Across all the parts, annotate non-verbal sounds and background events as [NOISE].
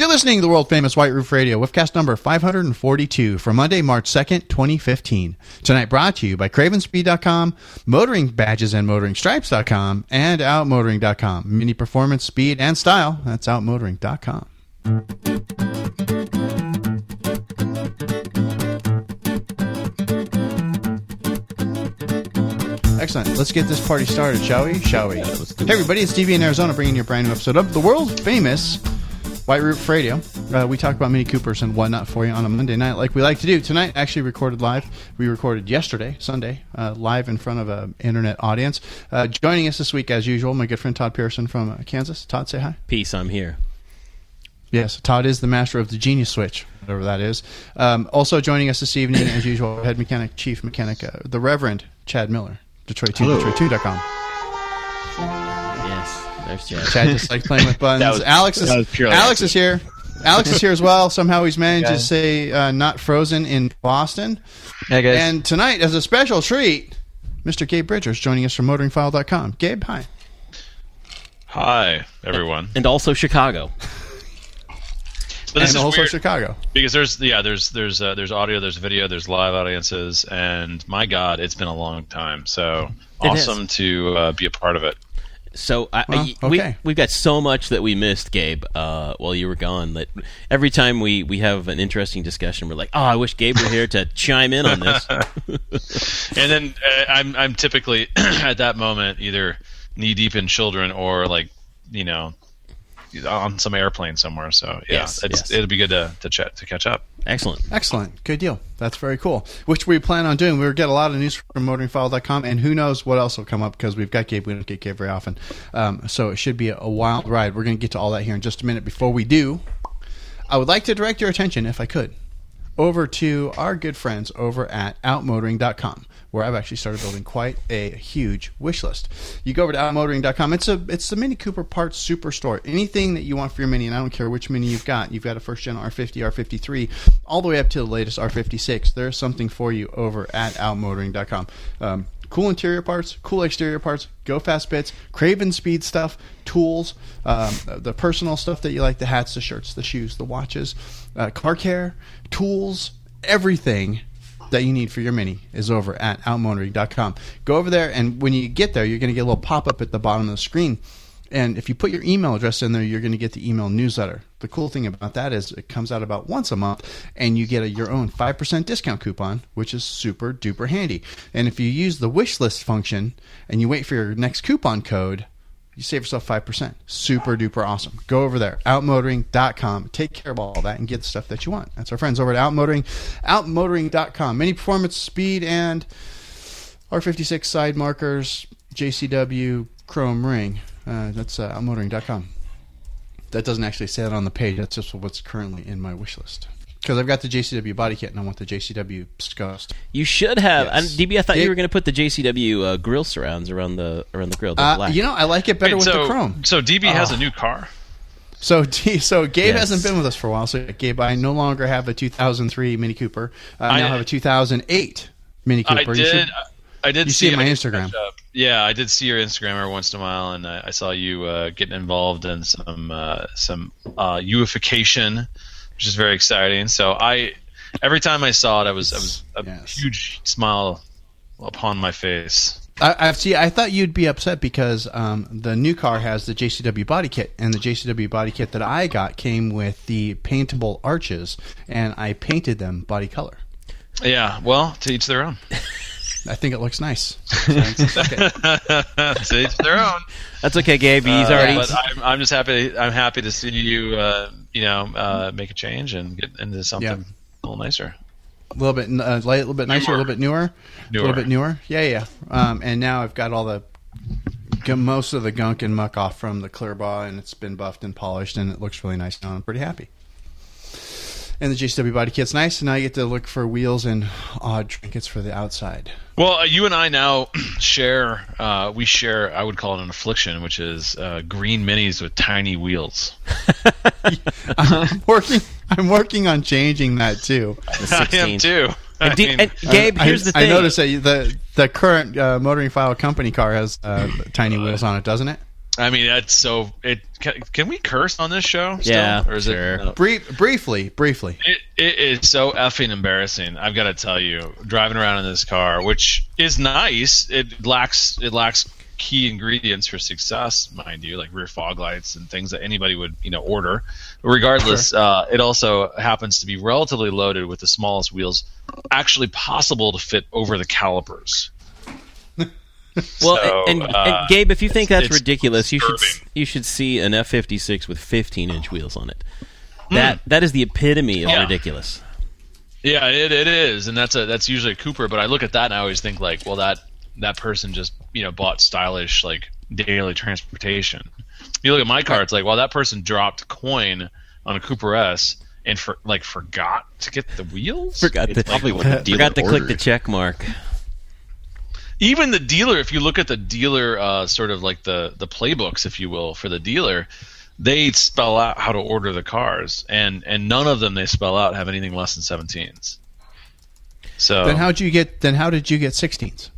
You're listening to the world famous White Roof Radio, Woofcast number 542 for Monday, March 2nd, 2015. Tonight brought to you by CravenSpeed.com, Motoring Badges and MotoringStripes.com, and OutMotoring.com. Mini performance, speed, and style. That's OutMotoring.com. Excellent. Let's get this party started, shall we? Shall we? hey, everybody, it's DB in Arizona bringing you a brand new episode of the world famous White Roof Radio. Uh, we talk about Mini Coopers and whatnot for you on a Monday night, like we like to do. Tonight, actually recorded live. We recorded yesterday, Sunday, uh, live in front of an internet audience. Uh, joining us this week, as usual, my good friend Todd Pearson from uh, Kansas. Todd, say hi. Peace, I'm here. Yes, Todd is the master of the Genius Switch, whatever that is. Um, also joining us this evening, as usual, head mechanic, chief mechanic, uh, the Reverend Chad Miller, Detroit2, DetroitTuned.com. Yes, there's Chad. Chad just likes playing with [LAUGHS] buttons. That was- Alex is that was purely Alex is here. Alex is here as well. Somehow he's managed Yeah. to say uh, not frozen in Boston. Hey guys. And tonight, as a special treat, Mr. Gabe Bridger's joining us from motoringfile.com. Gabe, hi. Hi, everyone. And also Chicago. But this and is also weird Chicago. because there's yeah there's there's uh, there's audio, there's video, there's live audiences, and my God, it's been a long time. So It has. awesome to uh, be a part of it. So I, Well, I- we, okay. we've got so much that we missed, Gabe, uh, while you were gone. That every time we, we have an interesting discussion, we're like, "Oh, I wish Gabe were here to [LAUGHS] chime in on this." [LAUGHS] And then uh, I'm I'm typically [CLEARS THROAT] at that moment either knee deep in children or like you know on some airplane somewhere. So yeah, Yes, it's, yes. it'll be good to to chat to catch up. Excellent. Excellent. Good deal. That's very cool. Which we plan on doing. We'll get a lot of news from motoringfile.com, and who knows what else will come up because we've got Gabe. We don't get Gabe very often. Um, so it should be a, a wild ride. We're going to get to all that here in just a minute. Before we do, I would like to direct your attention, if I could, over to our good friends over at outmotoring.com where I've actually started building quite a huge wish list. You go over to outmotoring.com. It's a it's the Mini Cooper parts superstore. Anything that you want for your Mini, and I don't care which Mini you've got. You've got a first gen R50, R53, all the way up to the latest R56. There's something for you over at outmotoring.com. Um, cool interior parts, cool exterior parts, go fast bits, Craven speed stuff, tools, um, the personal stuff that you like, the hats, the shirts, the shoes, the watches, uh, car care, tools, everything that you need for your mini is over at outmotoring.com. Go over there, and when you get there, you're going to get a little pop up at the bottom of the screen. And if you put your email address in there, you're going to get the email newsletter. The cool thing about that is it comes out about once a month, and you get a, your own 5% discount coupon, which is super duper handy. And if you use the wish list function and you wait for your next coupon code, you save yourself 5%. Super duper awesome. Go over there, outmotoring.com. Take care of all that and get the stuff that you want. That's our friends over at Outmotoring, outmotoring.com. Mini performance, speed, and R56 side markers, JCW chrome ring. Uh, that's uh, outmotoring.com. That doesn't actually say that on the page. That's just what's currently in my wish list. Because I've got the JCW body kit and I want the JCW Scust. You should have. Yes. And DB, I thought Gabe- you were going to put the JCW uh, grill surrounds around the around the grill. the Uh, black. you know, I like it better Wait, with so the chrome. so DB has Oh. a new car. So, T- so Gabe Yes. hasn't been with us for a while. So, Gabe, I no longer have a 2003 Mini Cooper. I I- now have a 2008 Mini Cooper. I You did. should- I did you see see my Instagram. Yeah, I did see your Instagram every once in a while, and I, I saw you uh, getting involved in some uh, some uh, UifiCation, which is very exciting. So I, every time I saw it, I was I was a Yes. huge smile upon my face. I, I see. I thought you'd be upset because um, the new car has the JCW body kit, and the JCW body kit that I got came with the paintable arches, and I painted them body color. Yeah, well, to each their own. [LAUGHS] I think it looks nice. It's [LAUGHS] okay. to each their own. That's okay, Gabe. He's Uh, already. But I'm, I'm just happy. I'm happy to see you. Uh, you know, uh, make a change and get into something Yeah. a little nicer. a little bit uh, light, a little bit nicer, a little bit newer, newer, a little bit newer. Yeah, yeah. Um, and now I've got all the most of the gunk and muck off from the clear bra, and it's been buffed and polished, and it looks really nice now. I'm pretty happy. And the JCW body kit's nice, and now I get to look for wheels and odd trinkets for the outside. Well, uh, you and I now [CLEARS THROAT] share. Uh, we share. I would call it an affliction, which is uh, green minis with tiny wheels. [LAUGHS] [LAUGHS] I'm working. I'm working on changing that too. I am too. I And, D- mean, and Gabe, I, here's the I thing. noticed that the the current uh, motoring file company car has uh, tiny wheels on it, doesn't it? I mean, that's so. It can, can we curse on this show? Still? Yeah, or is sure. it? no? Brief, briefly, briefly. It, it is so effing embarrassing. I've got to tell you, driving around in this car, which is nice, it lacks it lacks key ingredients for success, mind you, like rear fog lights and things that anybody would you know order. Regardless, uh, it also happens to be relatively loaded with the smallest wheels actually possible to fit over the calipers. [LAUGHS] Well, So, and, and, uh, Gabe, if you think that's ridiculous, you should you should see an F fifty six with fifteen inch wheels on it. That that is the epitome of. Yeah. ridiculous. Yeah, it, it is, and that's a that's usually a Cooper. But I look at that and I always think like, well, that that person just you know bought stylish like daily transportation. You look at my car, it's like, well, that person dropped coin on a Cooper S and for like forgot to get the wheels. Forgot It's to probably what the forgot to click the check mark. Even the dealer, if you look at the dealer, uh, sort of like the the playbooks, if you will, for the dealer, they spell out how to order the cars, and and none of them they spell out have anything less than 17s. So Then how did you get? Then how did you get 16s?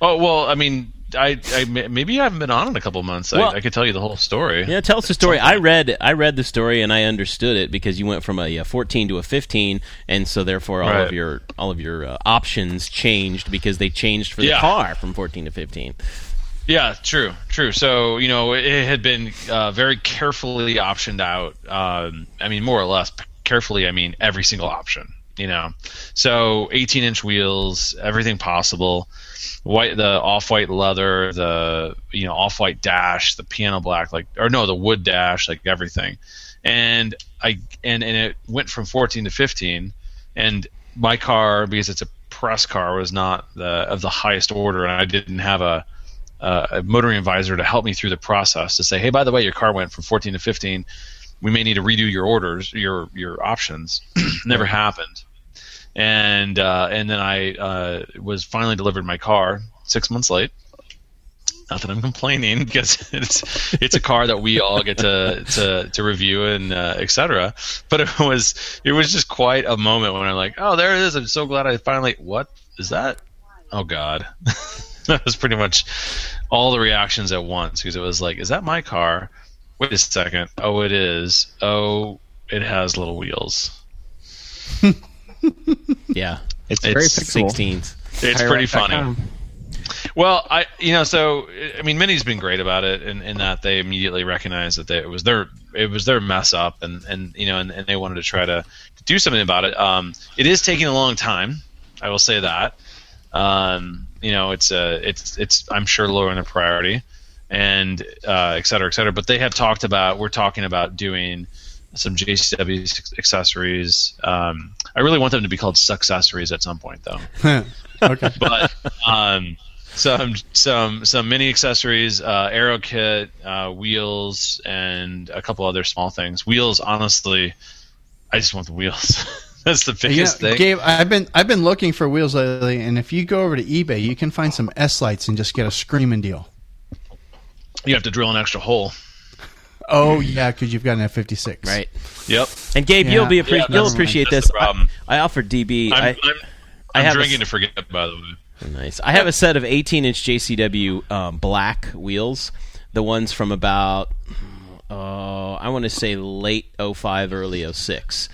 Oh well, I mean, I, I maybe I haven't been on in a couple months. Well- I, I could tell you the whole story. Yeah, tell us the story. I read I read the story and I understood it because you went from a, uh 14 to a 15, and so therefore all of your all of your uh, options changed because they changed for the Yeah. car from 14 to 15. Yeah, true, true. So you know, it, it had been uh, very carefully optioned out. Um, I mean, more or less carefully. I mean, every single option. You know, so 18 inch wheels, everything possible. White, the off-white leather, the you know off-white dash, the piano black, like or no, the wood dash, like everything. And I and and it went from 14 to 15, and my car because it's a press car was not the of the highest order, and I didn't have a a motoring advisor to help me through the process to say, hey, by the way, your car went from 14 to 15. We may need to redo your orders, your your options. [CLEARS THROAT] Never happened, and uh, and then I uh, was finally delivered my car six months late. Not that I'm complaining [LAUGHS] because it's it's a car that we all get to to, to review and uh, etc. But it was it was just quite a moment when I'm like, oh, there it is. I'm so glad I finally. What is that? Oh God, [LAUGHS] that was pretty much all the reactions at once because it was like, is that my car? Wait a second. Oh, it is. Oh, it has little wheels. [LAUGHS] Yeah, It's, It's very fixable. 16s. It's pretty TireRack.com. funny. Well, I you know so I mean Mini's been great about it in, in that they immediately recognized that they, it was their it was their mess up and, and you know and, and they wanted to try to do something about it. Um, it is taking a long time, I will say that. Um, you know it's uh, it's it's I'm sure lower in the priority and uh, et cetera, et cetera. But they have talked about we're talking about doing some JCW accessories. Um, I really want them to be called accessories at some point though [LAUGHS] okay. but um, some some some mini accessories, uh, aero kit, uh, wheels, and a couple other small things. Wheels, honestly, I just want the wheels. [LAUGHS] That's the You know, biggest thing. Gabe, I've been I've been looking for wheels lately, and if you go over to eBay, you can find some S lights and just get a screaming deal. You have to drill an extra hole. Oh yeah, because you've got an F fifty six. Right. Yep. And Gabe, Yeah. you'll be appre- Yeah, you'll that's- appreciate that's this. the problem. I, I offered DB. I'm, I, I'm, I I'm have a drinking s- to forget, by the way. Nice. I have a set of 18 inch JCW um, black wheels, the ones from about, uh, I want to say late 05, early 06.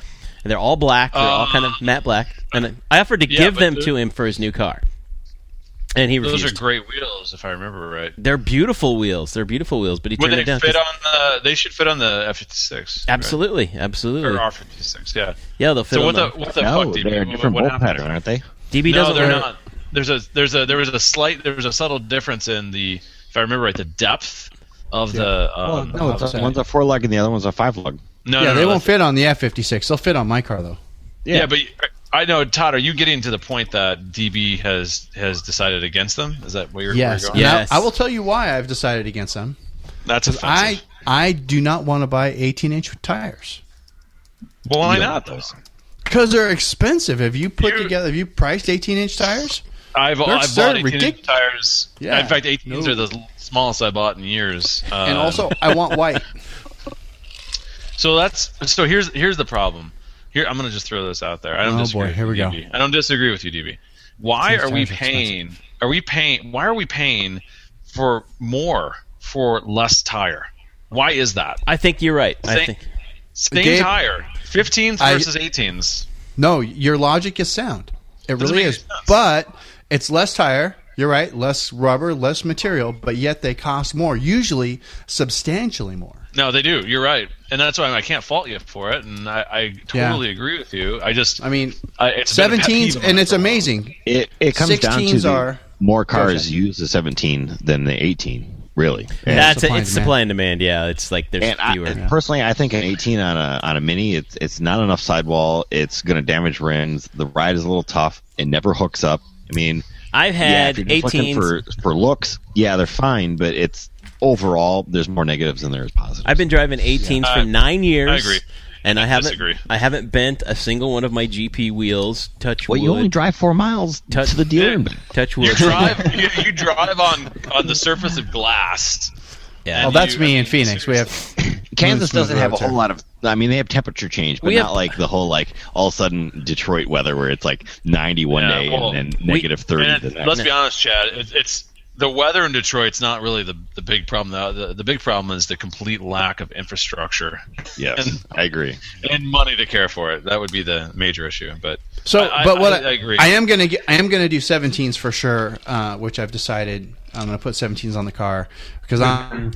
And they're all black. They're all kind of matte black. And I offered to Yeah, give but them the- to him for his new car. And he Those refused. are great wheels, if I remember right. They're beautiful wheels. They're beautiful wheels, but he Would turned they it down. fit 'cause- on the? They should fit on the F56. Absolutely, Right? absolutely. Or R56. Yeah. Yeah, they'll fit So on what the the, what the No, fuck? DB? they're a What- different what bolt happened? pattern, aren't they? DB no, doesn't they're wear- not. There's a there's a there was a slight there was a subtle difference in the if I remember right the depth of the Well, um, no, it's a, one's a four lug and the other one's a five lug. no Yeah, no, they no, won't that's- fit on the F fifty six. They'll fit on my car though. Yeah. but I know Todd. Are you getting to the point that DB has has decided against them? Is that where you're, Yes. where you're going? Yes. I, I will tell you why I've decided against them. That's I offensive. I do not want to buy eighteen inch tires well, why You not don't. though? because they're expensive. Have you put You- together? Have you priced eighteen inch tires? I've They're I've absurd, bought 18 inch tires. Yeah. In fact, 18s No. are the smallest I bought in years. and Um, also, I want white. [LAUGHS] So that's so here's here's the problem. Here I'm gonna just throw this out there. I don't Oh, disagree. boy, with here you, we go. DB. I don't disagree with you, DB. Why Seems are we tires are paying? Are we paying? Why are we paying for more for less tire. Why is that? I think you're right. I think Same Gabe- tire, 15s I- versus 18s. No, your logic is sound. It Doesn't really is. sense. But it's less tire. You're right. Less rubber, less material, but yet they cost more. Usually, substantially more. No, they do. You're right, and that's why I can't fault you for it. And I, I totally agree with you. I just, I mean, I, it's been a pet peeve 17s, of and it's for a while. amazing. It it comes down to 16s the are- more Go ahead. cars use the 17 than the 18. Really, and, that's supply it. and It's demand. supply and demand. Yeah, it's like there's and I, fewer. and personally, I think an 18 on a on a mini, it's it's not enough sidewall. It's going to damage rims. The ride is a little tough. It never hooks up. I mean, I've had if you're just looking 18s. for for looks, yeah, they're fine, but it's overall there's more negatives than there is positives. I've been driving 18s for I- nine years. I agree. And I haven't disagree. I haven't bent a single one of my GP wheels. Touch well, wood. you only drive four miles Touch- to the dealer. and back. [LAUGHS] touch wood. You drive, you, [LAUGHS] you drive on on the surface of glass. yeah. Well, oh, that's you- me I in mean, Phoenix. We have [LAUGHS] Kansas doesn't have a whole lot of. I mean, they have temperature change, but We not have- like the whole like all of a sudden Detroit weather where it's like 90 one Yeah, day well, and then we- negative 30 And the next. let's be honest, Chad. It, it's the weather in Detroit's not really the the big problem. The, the the big problem is the complete lack of infrastructure yes, and- I agree. and money to care for it. That would be the major issue. But So, I- but what I- I agree. I am gonna get, I am gonna do 17s for sure, uh, which I've decided I'm gonna put 17s on the car because I'm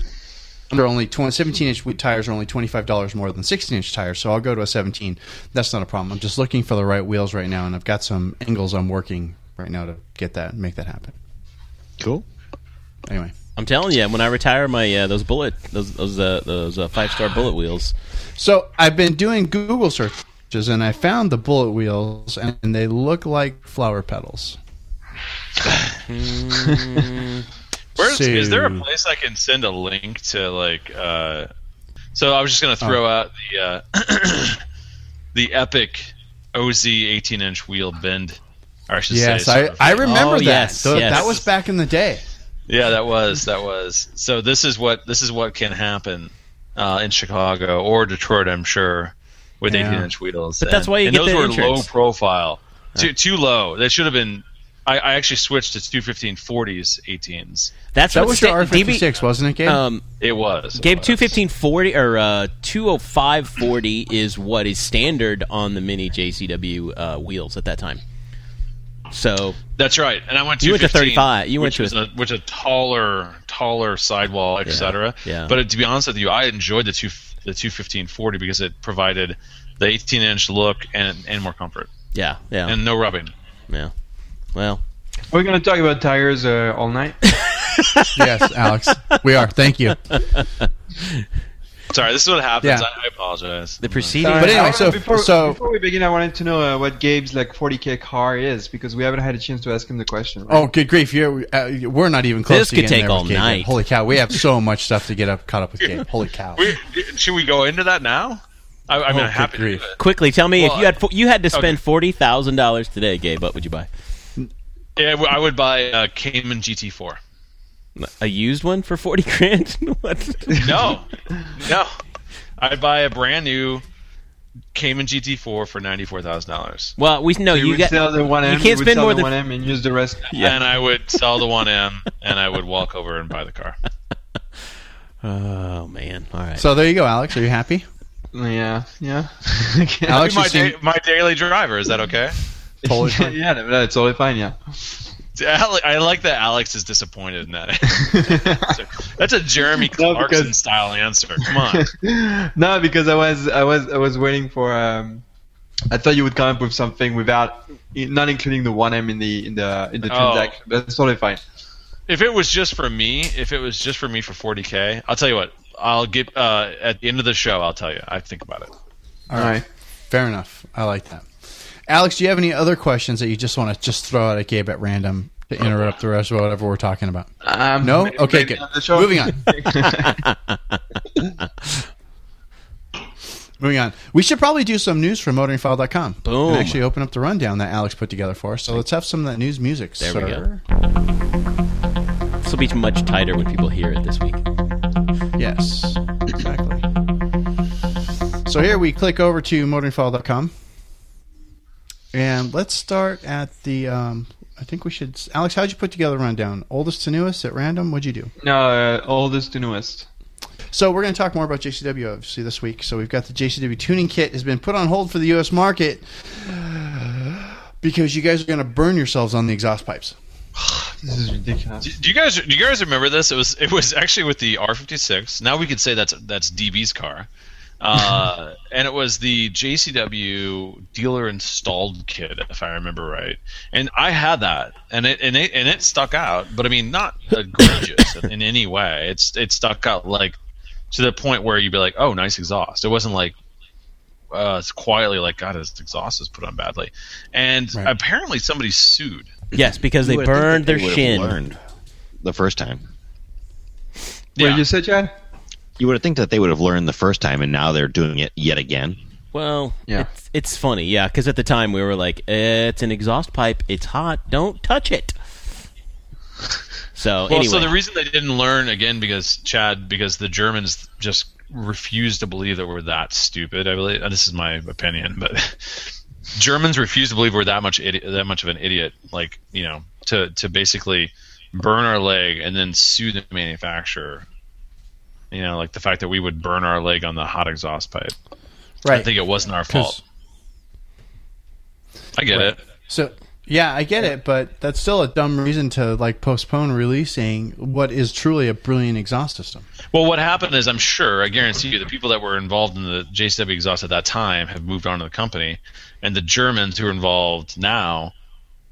under only 20, 17 inch wheel tires are only 25 dollars more than 16 inch tires, so I'll go to a 17. That's not a problem. I'm just looking for the right wheels right now, and I've got some angles I'm working right now to get that, make that happen. Cool. Anyway, I'm telling you, when I retire my uh, those bullet those those uh, those uh, five star [SIGHS] bullet wheels, so I've been doing Google searches and I found the bullet wheels, and they look like flower petals. [LAUGHS] Where's, is there a place I can send a link to like? Uh, so I was just gonna throw Oh. out the uh, [COUGHS] the epic OZ 18 inch wheel bend. Or I should Yes, say, I, I remember Oh, that. yes, So yes. That was back in the day. Yeah, that was that was. So this is what this is what can happen uh, in Chicago or Detroit, I'm sure, with Yeah. 18 inch wheels. But that's why you and get those were insurance. low profile, too too low. They should have been. I, I actually switched to 215 40s 18s. that's That what was your sta- DB R56, wasn't it, Gabe? Um, It was. Gabe, It was. two fifteen forty or uh, 205 40 is what is standard on the mini JCW uh, wheels at that time. So That's right. And I went You went to 35. You went which to was a, which a taller, taller sidewall, etc. yeah. But to be honest with you, I enjoyed the two the 21540 because it provided the 18 inch look and and more comfort yeah, yeah, and no rubbing. yeah. Well, Are we going to talk about tires uh, all night? [LAUGHS] yes, Alex, we are. Thank you. Sorry, this is what happens. Yeah. I, I apologize. the preceding. But anyway, so- before, so- before we begin, I wanted to know uh, what Gabe's like 40k car is because we haven't had a chance to ask him the question. Right? Oh, good grief! You're, uh, we're not even close. This to could take there all with Gabe. night. Holy cow! We have so [LAUGHS] much stuff to get up, caught up with Gabe. Holy cow! We, should we go into that now? I, I mean, Oh, I'm happy good to do grief. it. Quickly, tell me Well, if you had you had to spend okay. forty thousand dollars today, Gabe. What would you buy? Yeah, I would buy a Cayman GT4. A used one for forty grand? [LAUGHS] what? No, no, I'd buy a brand new Cayman GT4 for ninety four thousand dollars. Well, we know you, you would got. sell the 1M. you can't would spend more than 1M and use the rest. [LAUGHS] Yeah. and I would sell the 1M [LAUGHS] and I would walk over and buy the car. [LAUGHS] Oh man! All right. So there you go, Alex. Are you happy? Yeah, yeah. Alex, my, you seem da- my daily driver. Is that okay? totally fine. yeah, no, no, it's totally fine. Yeah. Ale- I like that Alex is disappointed in that. [LAUGHS] That's a Jeremy No, Clarkson because- style answer. Come on. [LAUGHS] no, because I was I was I was waiting for. Um, I thought you would come up with something without not including the 1M in the in the in the Oh. transaction. That's totally fine. If it was just for me, if it was just for me for 40k, I'll tell you what. I'll get uh, at the end of the show. I'll tell you. I think about it. All right. Fair enough. I like that. Alex, do you have any other questions that you just want to just throw out at Gabe at random to interrupt the rest of whatever we're talking about? Um, No? Okay, good. on. Moving on. [LAUGHS] Moving on. We should probably do some news from motoringfile.com. Boom. And actually open up the rundown that Alex put together for us. So let's have some of that news music. There we sir. This will be much tighter when people hear it this week. Yes, exactly. So here we click over to motoringfile.com. And let's start at the um, I think we should. Alex, how'd you put together a rundown? Oldest to newest at random? What'd you do? No, uh, oldest to newest. So we're going to talk more about JCW obviously this week. So we've got the JCW tuning kit has been put on hold for the U.S. market because you guys are going to burn yourselves on the exhaust pipes. [SIGHS] This is ridiculous. Do, do you guys do you guys remember this? It was it was actually with the R56. Now we could say that's that's DB's car. Uh, and it was the JCW dealer installed kit, if I remember right. And I had that, and it and it and it stuck out. But I mean, not egregious in, in any way. It's it stuck out like to the point where you'd be like, "Oh, nice exhaust." It wasn't like uh, it's quietly like, "God, this exhaust is put on badly." And Right. apparently, somebody sued. Yes, because they You would think burned that their they shin. learned the first time. What Yeah. did you say, Chad? You would think that they would have learned the first time, and now they're doing it yet again. Well, Yeah. it's, it's funny, yeah, because at the time we were like, it's an exhaust pipe, it's hot, don't touch it. So Well, anyway, so the reason they didn't learn again because Chad because the Germans just refused to believe that we're that stupid. I believe this is my opinion, but [LAUGHS] Germans refused to believe we're that much idi- that much of an idiot. Like you know to to basically burn our leg and then sue the manufacturer. You know, like the fact that we would burn our leg on the hot exhaust pipe. Right. I think it wasn't our fault. I get Right. it. So yeah, I get it, but that's still a dumb reason to like postpone releasing what is truly a brilliant exhaust system. Well, what happened is, I'm sure, I guarantee you, the people that were involved in the JCW exhaust at that time have moved on to the company, and the Germans who are involved now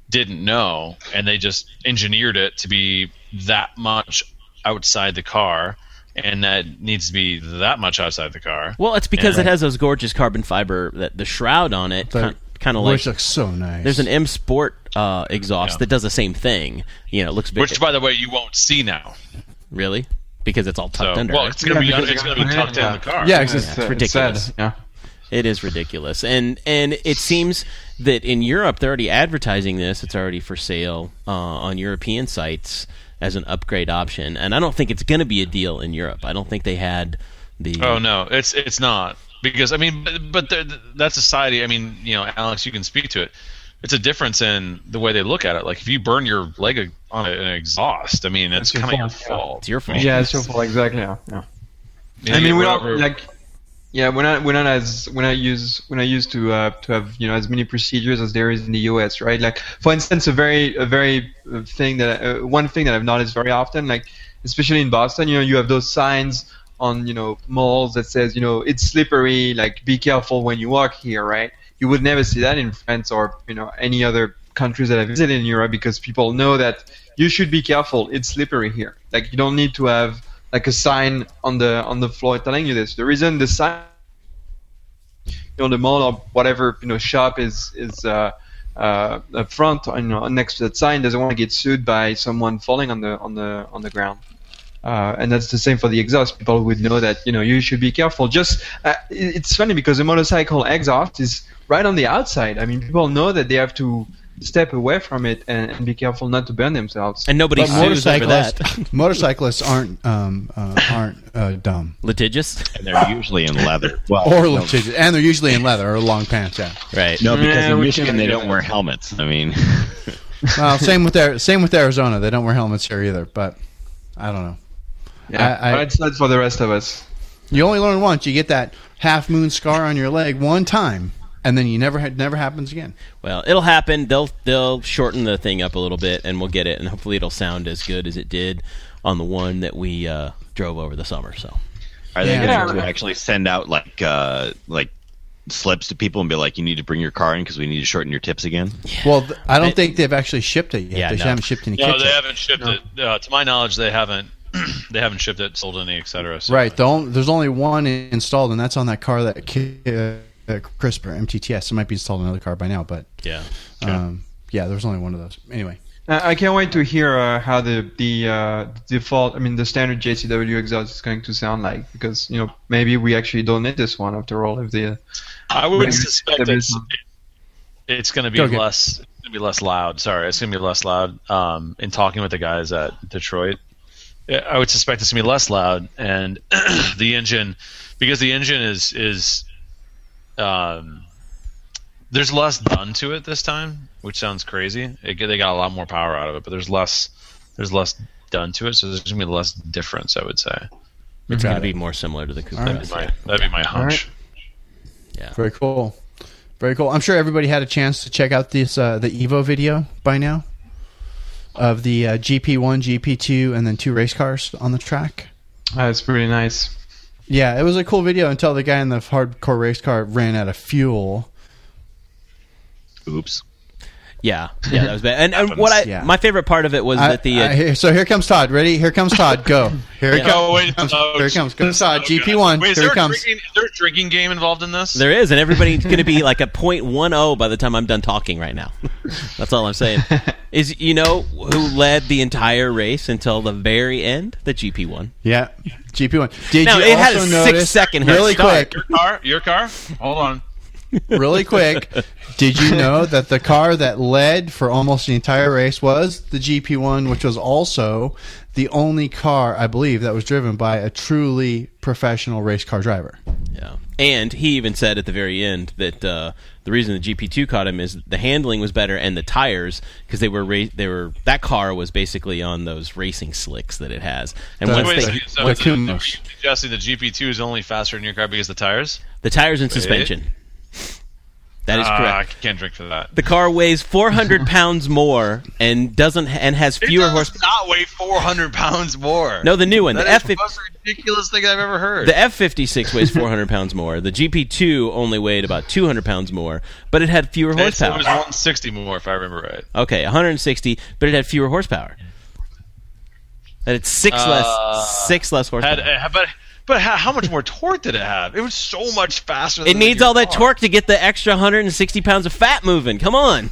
didn't know, and they just engineered it to be that much outside the car, and that needs to be that much outside the car. well, it's because Yeah. it has those gorgeous carbon fiber that the shroud on it, But- kind of like looks so nice. there's an M Sport uh, exhaust Yeah. that does the same thing. You know, it looks big. Which, by the way, you won't see now. really because it's all tucked So, under. well, right? it's gonna be it's gonna be tucked in yeah. the car. Yeah, it's- It's, uh, ridiculous. It's sad. Yeah. It is ridiculous, and and it seems that in Europe they're already advertising this. It's already for sale uh, on European sites as an upgrade option, and I don't think it's going to be a deal in Europe. I don't think they had the. Oh no, it's it's not because I mean, but, but there- that society. I mean, you know, Alex, you can speak to it. It's a difference in the way they look at it. Like if you burn your leg on an exhaust, I mean, it's kind of your fault, yeah. It's your fault. Yeah, it's your fault. Exactly. Yeah. yeah. I mean, we don't like. Yeah, when I when I as when I use when I used to uh, to have you know as many procedures as there is in the US, right? Like for instance, a very a very uh, thing that uh, one thing that I've noticed very often, like especially in Boston, you know, you have those signs on you know malls that says you know it's slippery, like be careful when you walk here, right? You would never see that in France or you know any other countries that I visited in Europe because people know that you should be careful. It's slippery here. Like you don't need to have like a sign on the on the floor telling you this. The reason the sign, you know, the mall or whatever you know shop is is uh, uh, up front, you know, next to that sign doesn't want to get sued by someone falling on the on the on the ground. Uh, and that's the same for the exhaust. People would know that you know you should be careful. Just uh, it's funny because the motorcycle exhaust is right on the outside. I mean, people know that they have to step away from it and, and be careful not to burn themselves. and nobody But sues over that. motorcyclists, [LAUGHS] [LAUGHS] motorcyclists aren't um, uh, aren't uh, dumb Litigious, And they're usually in leather. Well, or no, litigious, and they're usually in leather or long pants. Yeah. right? no, because Yeah, in Michigan they do don't that. wear helmets. I mean, [LAUGHS] Well, same with Ar- same with Arizona. They don't wear helmets here either. But I don't know. Yeah, I- I- but it's not for the rest of us. You only learn once. You get that half moon scar on your leg one time, and then you never it never happens again. Well, it'll happen. They'll they'll shorten the thing up a little bit, and we'll get it, and hopefully it'll sound as good as it did on the one that we uh, drove over the summer. So are they Yeah. going to actually send out like uh, like slips to people and be like, you need to bring your car in because we need to shorten your tips again? Well, th- I don't It- think they've actually shipped it yet. Yeah, they no. haven't shipped any no, they yet. haven't shipped it. Uh, to my knowledge, they haven't. [CLEARS THROAT] they haven't shipped it, sold any, etc. So. Right. The only, there's only one installed, and that's on that car that ki- uh, CRISPR MTTS. It might be installed in another car by now, but yeah, um, yeah, there's only one of those. Anyway, I I can't wait to hear uh, how the the uh, default, I mean, the standard JCW exhaust is going to sound like because you know maybe we actually don't need this one after all. If the I would suspect there it's, it's going to be Go, less. It's going to be less loud. Sorry, it's going to be less loud. Um, in talking with the guys at Detroit, I would suspect it's going to be less loud, and [CLEARS THROAT] the engine, because the engine is is, um, there's less done to it this time, which sounds crazy. It, they got a lot more power out of it, but there's less there's less done to it, so there's gonna be less difference. I would say. It's Got going to be more similar to the coupe. All right. That'd be my, that'd be my hunch. Yeah. Very cool. Very cool. I'm sure everybody had a chance to check out this uh, the Evo video by now of the uh, GP1, GP2, and then two race cars on the track. That's pretty nice. Yeah, it was a cool video until the guy in the hardcore race car ran out of fuel. Oops. Yeah, yeah, that was bad. And, and what I [LAUGHS] Yeah. my favorite part of it was I- that the uh, I- here- so here comes Todd. Ready? Here comes Todd. Go. Here he Yeah. comes. Oh wait, comes- no, here he comes. Go Todd. oh, GP1. Wait, is here there he a comes. Drinking, is there a drinking game involved in this? there is, and everybody's going to be [LAUGHS] like a .10 by the time I'm done talking right now. [LAUGHS] That's all I'm saying. Is you know who led the entire race until the very end? The GP one. Yeah, GP1. Did Now, you it had also a notice six-second head really start. quick? Your car, your car. Hold on. [LAUGHS] really quick, did you know that the car that led for almost the entire race was the GP1, which was also the only car, I believe, that was driven by a truly professional race car driver? Yeah, and he even said at the very end that uh, the reason the GP2 caught him is the handling was better and the tires because they were ra- they were that car was basically on those racing slicks that it has, and The- once Wait a they second. So, the so, Kumnos. Jesse, the GP2 is only faster in your car because the tires. the tires and suspension. That is Ah, correct. I can't drink for that. The car weighs 400 [LAUGHS] pounds more and doesn't and has fewer it horse. does not weigh 400 pounds more. No, the new one, that the is F the most ridiculous thing I've ever heard. the F fifty six weighs 400 pounds more. The GP two only weighed about 200 pounds more, but it had fewer It's- it was 160 more, if I remember right. Okay, 160, but it had fewer horsepower. That it's six Uh, less six less horsepower. Had, uh, but but how, how much more torque did it have? It was so much faster. it needs all that torque to get the extra 160 pounds of fat moving. Come on.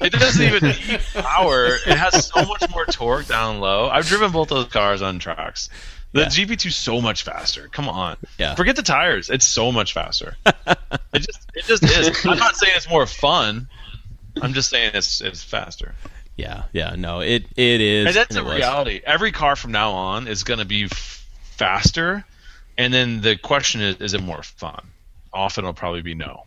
It doesn't even need power. It has so much more torque down low. I've driven both those cars on tracks. The Yeah. GP2 is so much faster. Come on. Yeah. Forget the tires. It's so much faster. [LAUGHS] it just it just is. I'm not saying it's more fun. I'm just saying it's it's faster. yeah, yeah, no, it it is. And that's and a reality. Every car from now on is going to be f- faster, and then the question is: Is it more fun? Often, it'll probably be no.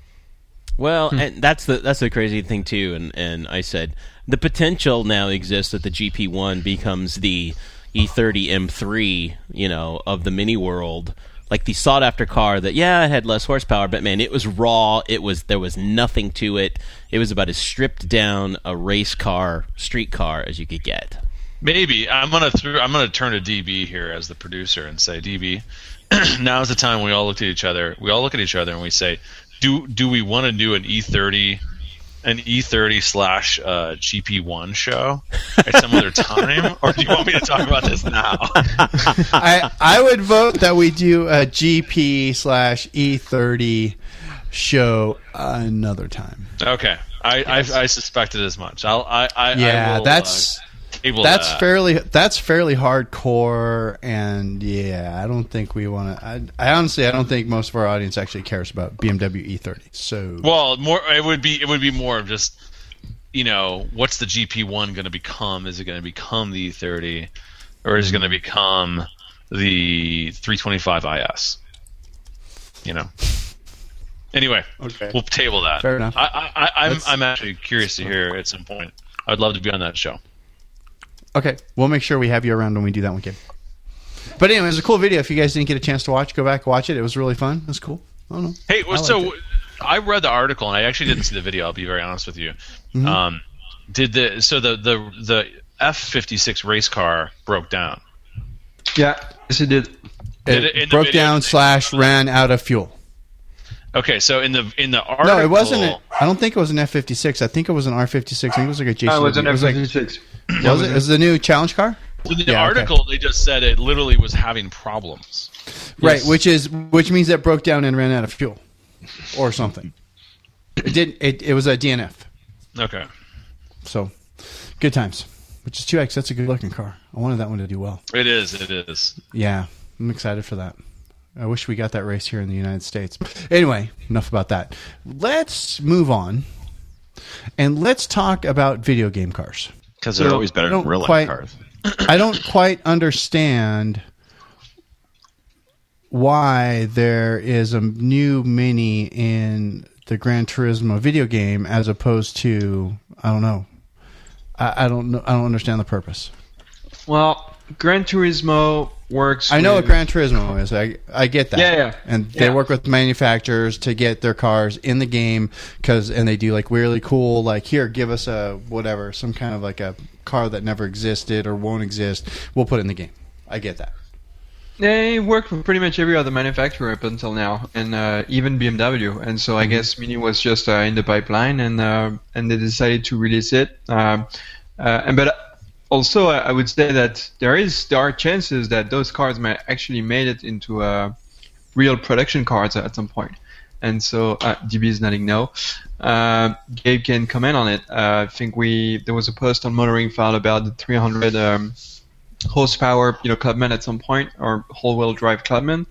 Well, hmm. and that's the that's the crazy thing too. And and I said the potential now exists that the GP one becomes the E E30 M3, you know, of the mini world, like the sought after car that yeah, it had less horsepower, but man, it was raw. It was there was nothing to it. It was about as stripped down a race car, street car as you could get. Maybe I'm gonna through, I'm gonna turn to DB here as the producer and say, DB, now is the time we all look at each other. We all look at each other and we say, do do we want to do an E30, an E30 slash uh, GP1 show at some other time, [LAUGHS] or do you want me to talk about this now? [LAUGHS] I I would vote that we do a GP slash E30 show another time. Okay, I, I, I suspected as much. I'll I, I Yeah, I will, that's uh, table that's that. fairly that's fairly hardcore, and yeah, I don't think we want to. I, I honestly, I don't think most of our audience actually cares about BMW E30. So Well, more it would be it would be more of just you know what's the GP one going to become? Is it going to become the E30, or is it going to mm-hmm. become the 325 IS? You know. Anyway, Okay. we'll table that. Fair enough. I, I, I, I'm I'm actually curious to hear at some point. I'd love to be on that show. Okay, we'll make sure we have you around when we do that one, kid. But anyway, it was a cool video. If you guys didn't get a chance to watch, go back watch it. It was really fun. It was cool. I don't know. Hey, I so liked I read the article and I actually didn't see the video. I'll be very honest with you. Mm-hmm. Um, did the so the the the F fifty six race car broke down? Yeah, yes, it did. It, Did it broke video down slash ran out of fuel. Okay, so in the in the article, No, it wasn't. A, I don't think it was an F fifty six. I think it was an R fifty six. I think it was like a JCW. Oh, it was an It was like- F56. [CLEARS THROAT] was it? It was the new challenge car? in the Yeah, okay. article they just said it literally was having problems. Right, which is which means it broke down and ran out of fuel, or something. It did. It, it was a DNF. Okay, So, good times. Which is two X. That's a good looking car. I wanted that one to do well. it is. It is. Yeah, I'm excited for that. I wish we got that race here in the United States. Anyway, enough about that. Let's move on, and let's talk about video game cars. Because they're So, always better I than don't real life quite- cars. [CLEARS THROAT] I don't quite understand why there is a new mini in the Gran Turismo video game as opposed to I don't know. I, I don't know. I don't understand the purpose. Well, Gran Turismo works. I know what with- Gran Turismo is. I I get that. Yeah, yeah. And they Yeah. work with manufacturers to get their cars in the game because and they do like really cool like here give us a whatever some kind of like a car that never existed or won't exist. We'll put it in the game. I get that. They work with pretty much every other manufacturer up until now, and uh, even BMW. And so I guess Mini was just uh, in the pipeline, and uh, and they decided to release it. Um, uh, and but also, I, would say that there is there are chances that those cards might actually made it into uh, real production cars at some point. And so uh, DB is nodding no. Uh, Gabe can comment on it. Uh, I think we there was a post on Motoring File about the 300 um, horsepower, you know, Clubman at some point or whole-wheel drive Clubman.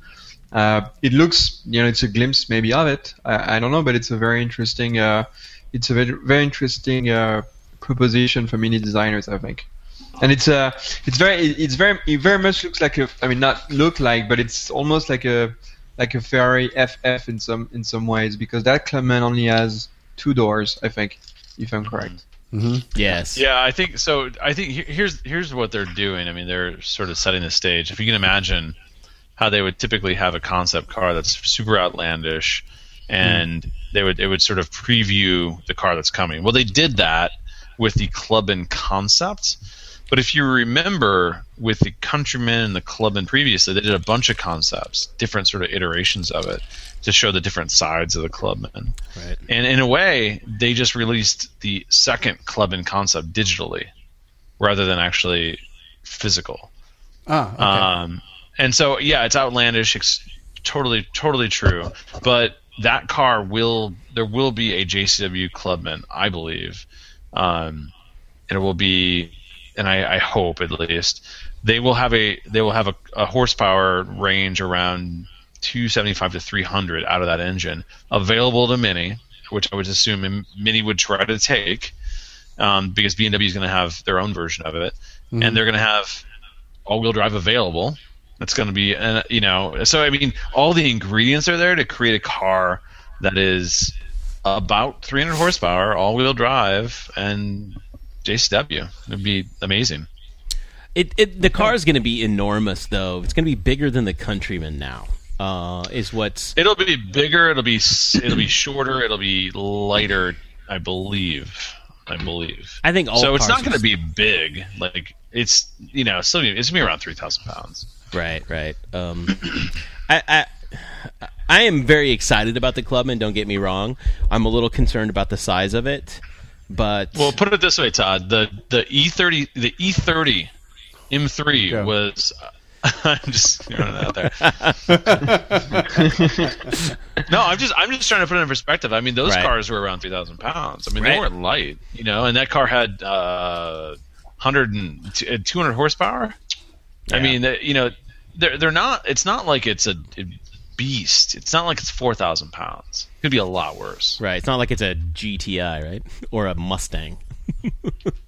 Uh, it looks, you know, it's a glimpse maybe of it. I, I don't know, but it's a very interesting, uh, it's a very, very interesting proposition for mini designers, I think. And it's uh, it's very, it's very, it very much looks like a, I mean, not look like, but it's almost like a, like a Ferrari FF in some, in some ways because that Clubman only has two doors, I think, if I'm correct. Mm-hmm. Mm-hmm. Yes. Yeah, I think so. I think here's here's what they're doing. I mean, they're sort of setting the stage. If you can imagine how they would typically have a concept car that's super outlandish, and hmm. they would it would sort of preview the car that's coming. Well, they did that with the Clubman concept. But if you remember, with the Countryman and the Clubman previously, they did a bunch of concepts, different sort of iterations of it, to show the different sides of the Clubman. Right. And in a way, they just released the second Clubman concept digitally, rather than actually physical. Ah, okay. Um, and so, yeah, it's outlandish. It's totally, totally true. But that car will, there will be a JCW Clubman, I believe. Um, and it will be, and I, I hope at least, they will have a, they will have a, a horsepower range around 275 to 300 out of that engine available to Mini, which I would assume Mini would try to take. Um, because BMW is going to have their own version of it, and they're going to have all-wheel drive available. That's going to be, uh, you know, so I mean, all the ingredients are there to create a car that is about 300 horsepower, all-wheel drive, and JCW. It'd be amazing. It, it the car is going to be enormous though. It's going to be bigger than the Countryman now. Uh, is what's It'll be bigger. It'll be it'll be shorter. It'll be lighter. I believe. I believe. I think all so. It's not going to be big. Like it's you know still it's going to be around 3,000 pounds. Right, right. Um, I, I, I am very excited about the Clubman. Don't get me wrong. I'm a little concerned about the size of it, but Well, put it this way, Todd. The the E30 the E30 M3 Yeah. was. [LAUGHS] I'm just throwing it out there. [LAUGHS] no, I'm just I'm just trying to put it in perspective. I mean, those Right. cars were around 3,000 pounds. I mean, Right. they weren't light, you know. And that car had uh, 100 and uh, 200 horsepower. I mean, you know, they're they're not. It's not like it's a, a beast. It's not like it's 4,000 pounds. It could be a lot worse. right. It's not like it's a GTI, right, [LAUGHS] or a Mustang. [LAUGHS]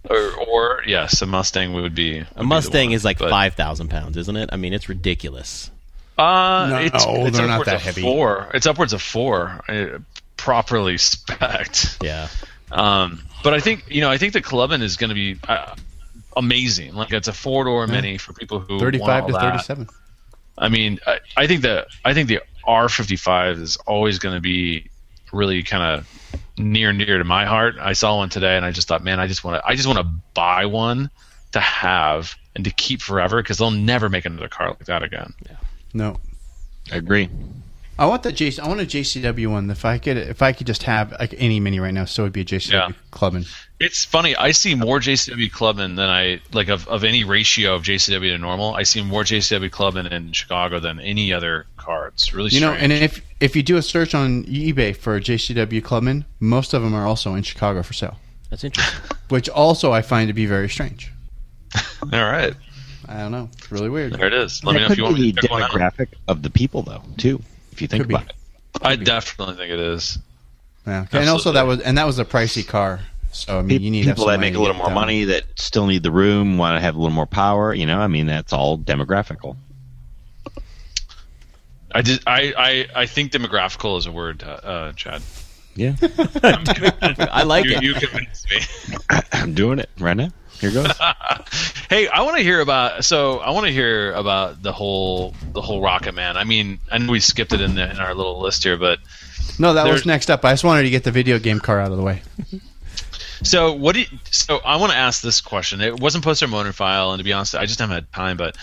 Or, or yes, a Mustang would be. would be A the Mustang one, is like but- five thousand pounds, isn't it? I mean, it's ridiculous. Uh, No, it's, it's they're not upwards that of heavy. Four. It's upwards of four, uh, properly spec Yeah, Um, but I think you know, I think the Clubman is going to be uh, amazing. Like it's a four door Mini for people who 35 all to that. 37. I mean, I, I think the I think the R55 is always going to be really kind of near and dear to my heart. I saw one today, and I just thought, man, I just want to I just want to buy one to have and to keep forever because they'll never make another car like that again. Yeah. No. I agree. I want that JC. I want a JCW one. If I could, if I could just have like any mini right now, so it'd be a JCW Yeah. Clubman. It's funny. I see more JCW Clubman than I like of, of any ratio of JCW to normal. I see more JCW Clubman in Chicago than any other car. It's really You know, and if if you do a search on eBay for JCW Clubman, most of them are also in Chicago for sale, that's interesting. [LAUGHS] which also I find to be very strange. [LAUGHS] all right, I don't know. It's really weird. there it is. Let me know if you want me be to the check one out. demographic of the people, though, too. If you think Could be. about it. I definitely think it is. Yeah. And also Absolutely. that was and that was a pricey car. So I mean, you need to people that make a little more it money that still need the room, want to have a little more power. You know, I mean, that's all demographical. I just I, I, I think demographical is a word, uh, uh, Chad. Yeah, [LAUGHS] [LAUGHS] I like you, it. you convinced me. [COUGHS] I'm doing it right now. Here goes. [LAUGHS] hey, I want to hear about. So I want to hear about the whole the whole Rocket Man. I mean, I know we skipped it in, the, in our little list here, but No, that was next up. I just wanted to get the video game car out of the way. So what do you, so I want to ask this question. It wasn't posted on Motor File, and to be honest, I just haven't had time. But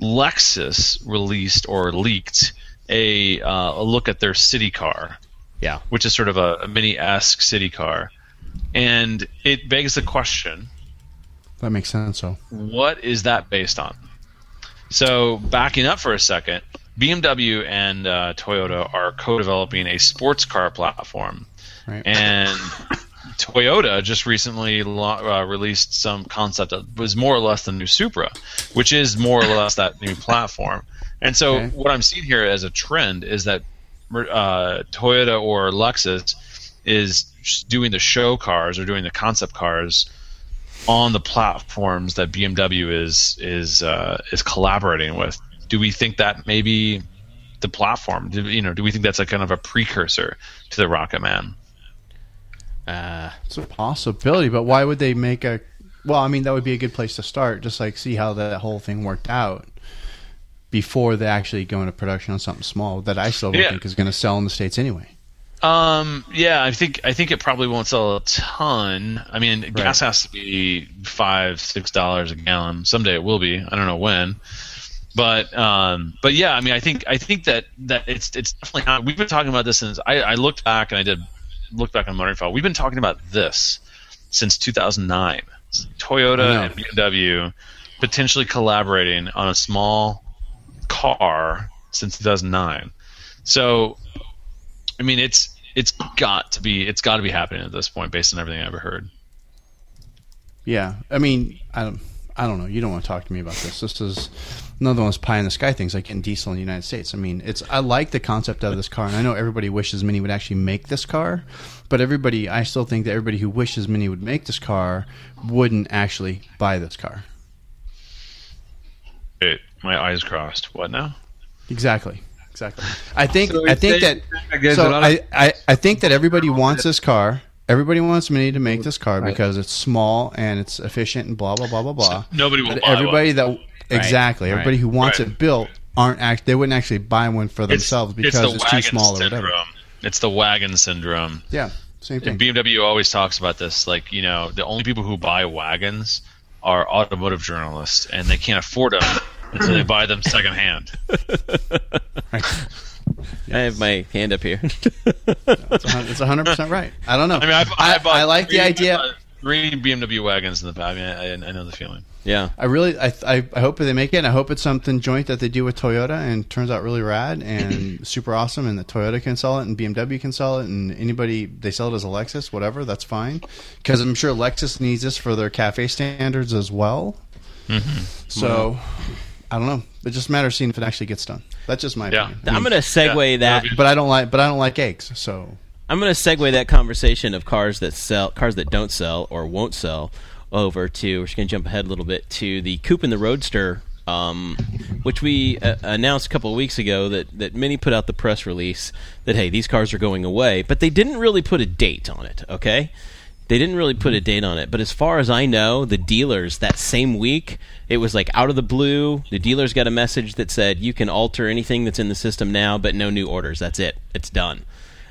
Lexus released or leaked a, uh, a look at their city car, Yeah. which is sort of a, a mini esque city car, and it begs the question: That makes sense. So What is that based on? So backing up for a second, BMW and uh, Toyota are co-developing a sports car platform right. and [COUGHS] Toyota just recently uh, released some concept that was more or less the new Supra, which is more or less that new platform. And so, Okay. what I'm seeing here as a trend is that uh, Toyota or Lexus is doing the show cars or doing the concept cars on the platforms that BMW is is uh, is collaborating with. Do we think that maybe the platform? Do, you know, do we think that's a kind of a precursor to the Rocketman? Uh, It's a possibility, but why would they make a? Well, I mean, that would be a good place to start. Just like see how that whole thing worked out before they actually go into production on something small that I still don't Yeah. think is going to sell in the states anyway. Um. Yeah, I think I think it probably won't sell a ton. I mean, gas has to be five, six dollars a gallon. Someday it will be. I don't know when. But um. But yeah, I mean, I think I think that that it's it's definitely not. We've been talking about this since I, I looked back and I did look back on MotoringFile. We've been talking about this since 2009. Toyota and BMW potentially collaborating on a small car since 2009. So, I mean, it's it's got to be it's got to be happening at this point, based on everything I've ever heard. Yeah, I mean, I don't, I don't know. You don't want to talk to me about this. This is another one of those pie in the sky things like getting diesel in the United States. I mean, it's I like the concept of this car, and I know everybody wishes Mini would actually make this car, but everybody, I still think that everybody who wishes Mini would make this car wouldn't actually buy this car. Wait, my eyes crossed. What now? Exactly. Exactly. I think So I think that so I, of- I, I think that everybody wants this car. Everybody wants Mini to make this car Right. because it's small and it's efficient and blah blah blah blah blah. Nobody will buy everybody one. that exactly right, everybody who wants right. it built aren't act they wouldn't actually buy one for themselves because the it's, too wagon small or syndrome. whatever. It's the wagon syndrome. Yeah, same And thing. BMW always talks about this. Like, you know, the only people who buy wagons are automotive journalists, and they can't afford them until they buy them secondhand. Right. [LAUGHS] I have my hand up here. It's a It's hundred percent right. I don't know. I mean, I, I, I, bought I like the idea. I bought Three BMW wagons in the back. I, mean, I, I know the feeling. yeah. I really, I, I, I hope they make it. And I hope it's something joint that they do with Toyota and turns out really rad and [CLEARS THROAT] super awesome. And the Toyota can sell it and BMW can sell it and anybody they sell it as a Lexus, whatever, that's fine. Because I'm sure Lexus needs this for their cafe standards as well. Mm-hmm. So I don't know. It just matters seeing if it actually gets done. That's just my Yeah. opinion. I'm going to segue Yeah, that. But I don't like, but I don't like eggs. So I'm going to segue that conversation of cars that sell, cars that don't sell or won't sell, over to. We're just going to jump ahead a little bit to the Coupe and the Roadster, um, which we uh, announced a couple of weeks ago that that Mini put out the press release that hey these cars are going away, but they didn't really put a date on it. Okay. They didn't really put a date on it, but as far as I know, the dealers that same week, it was like out of the blue. The dealers got a message that said you can alter anything that's in the system now, but no new orders. That's it. It's done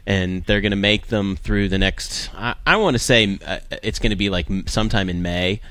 and they're going to make them through the next. I, I want to say uh, it's going to be like sometime in May,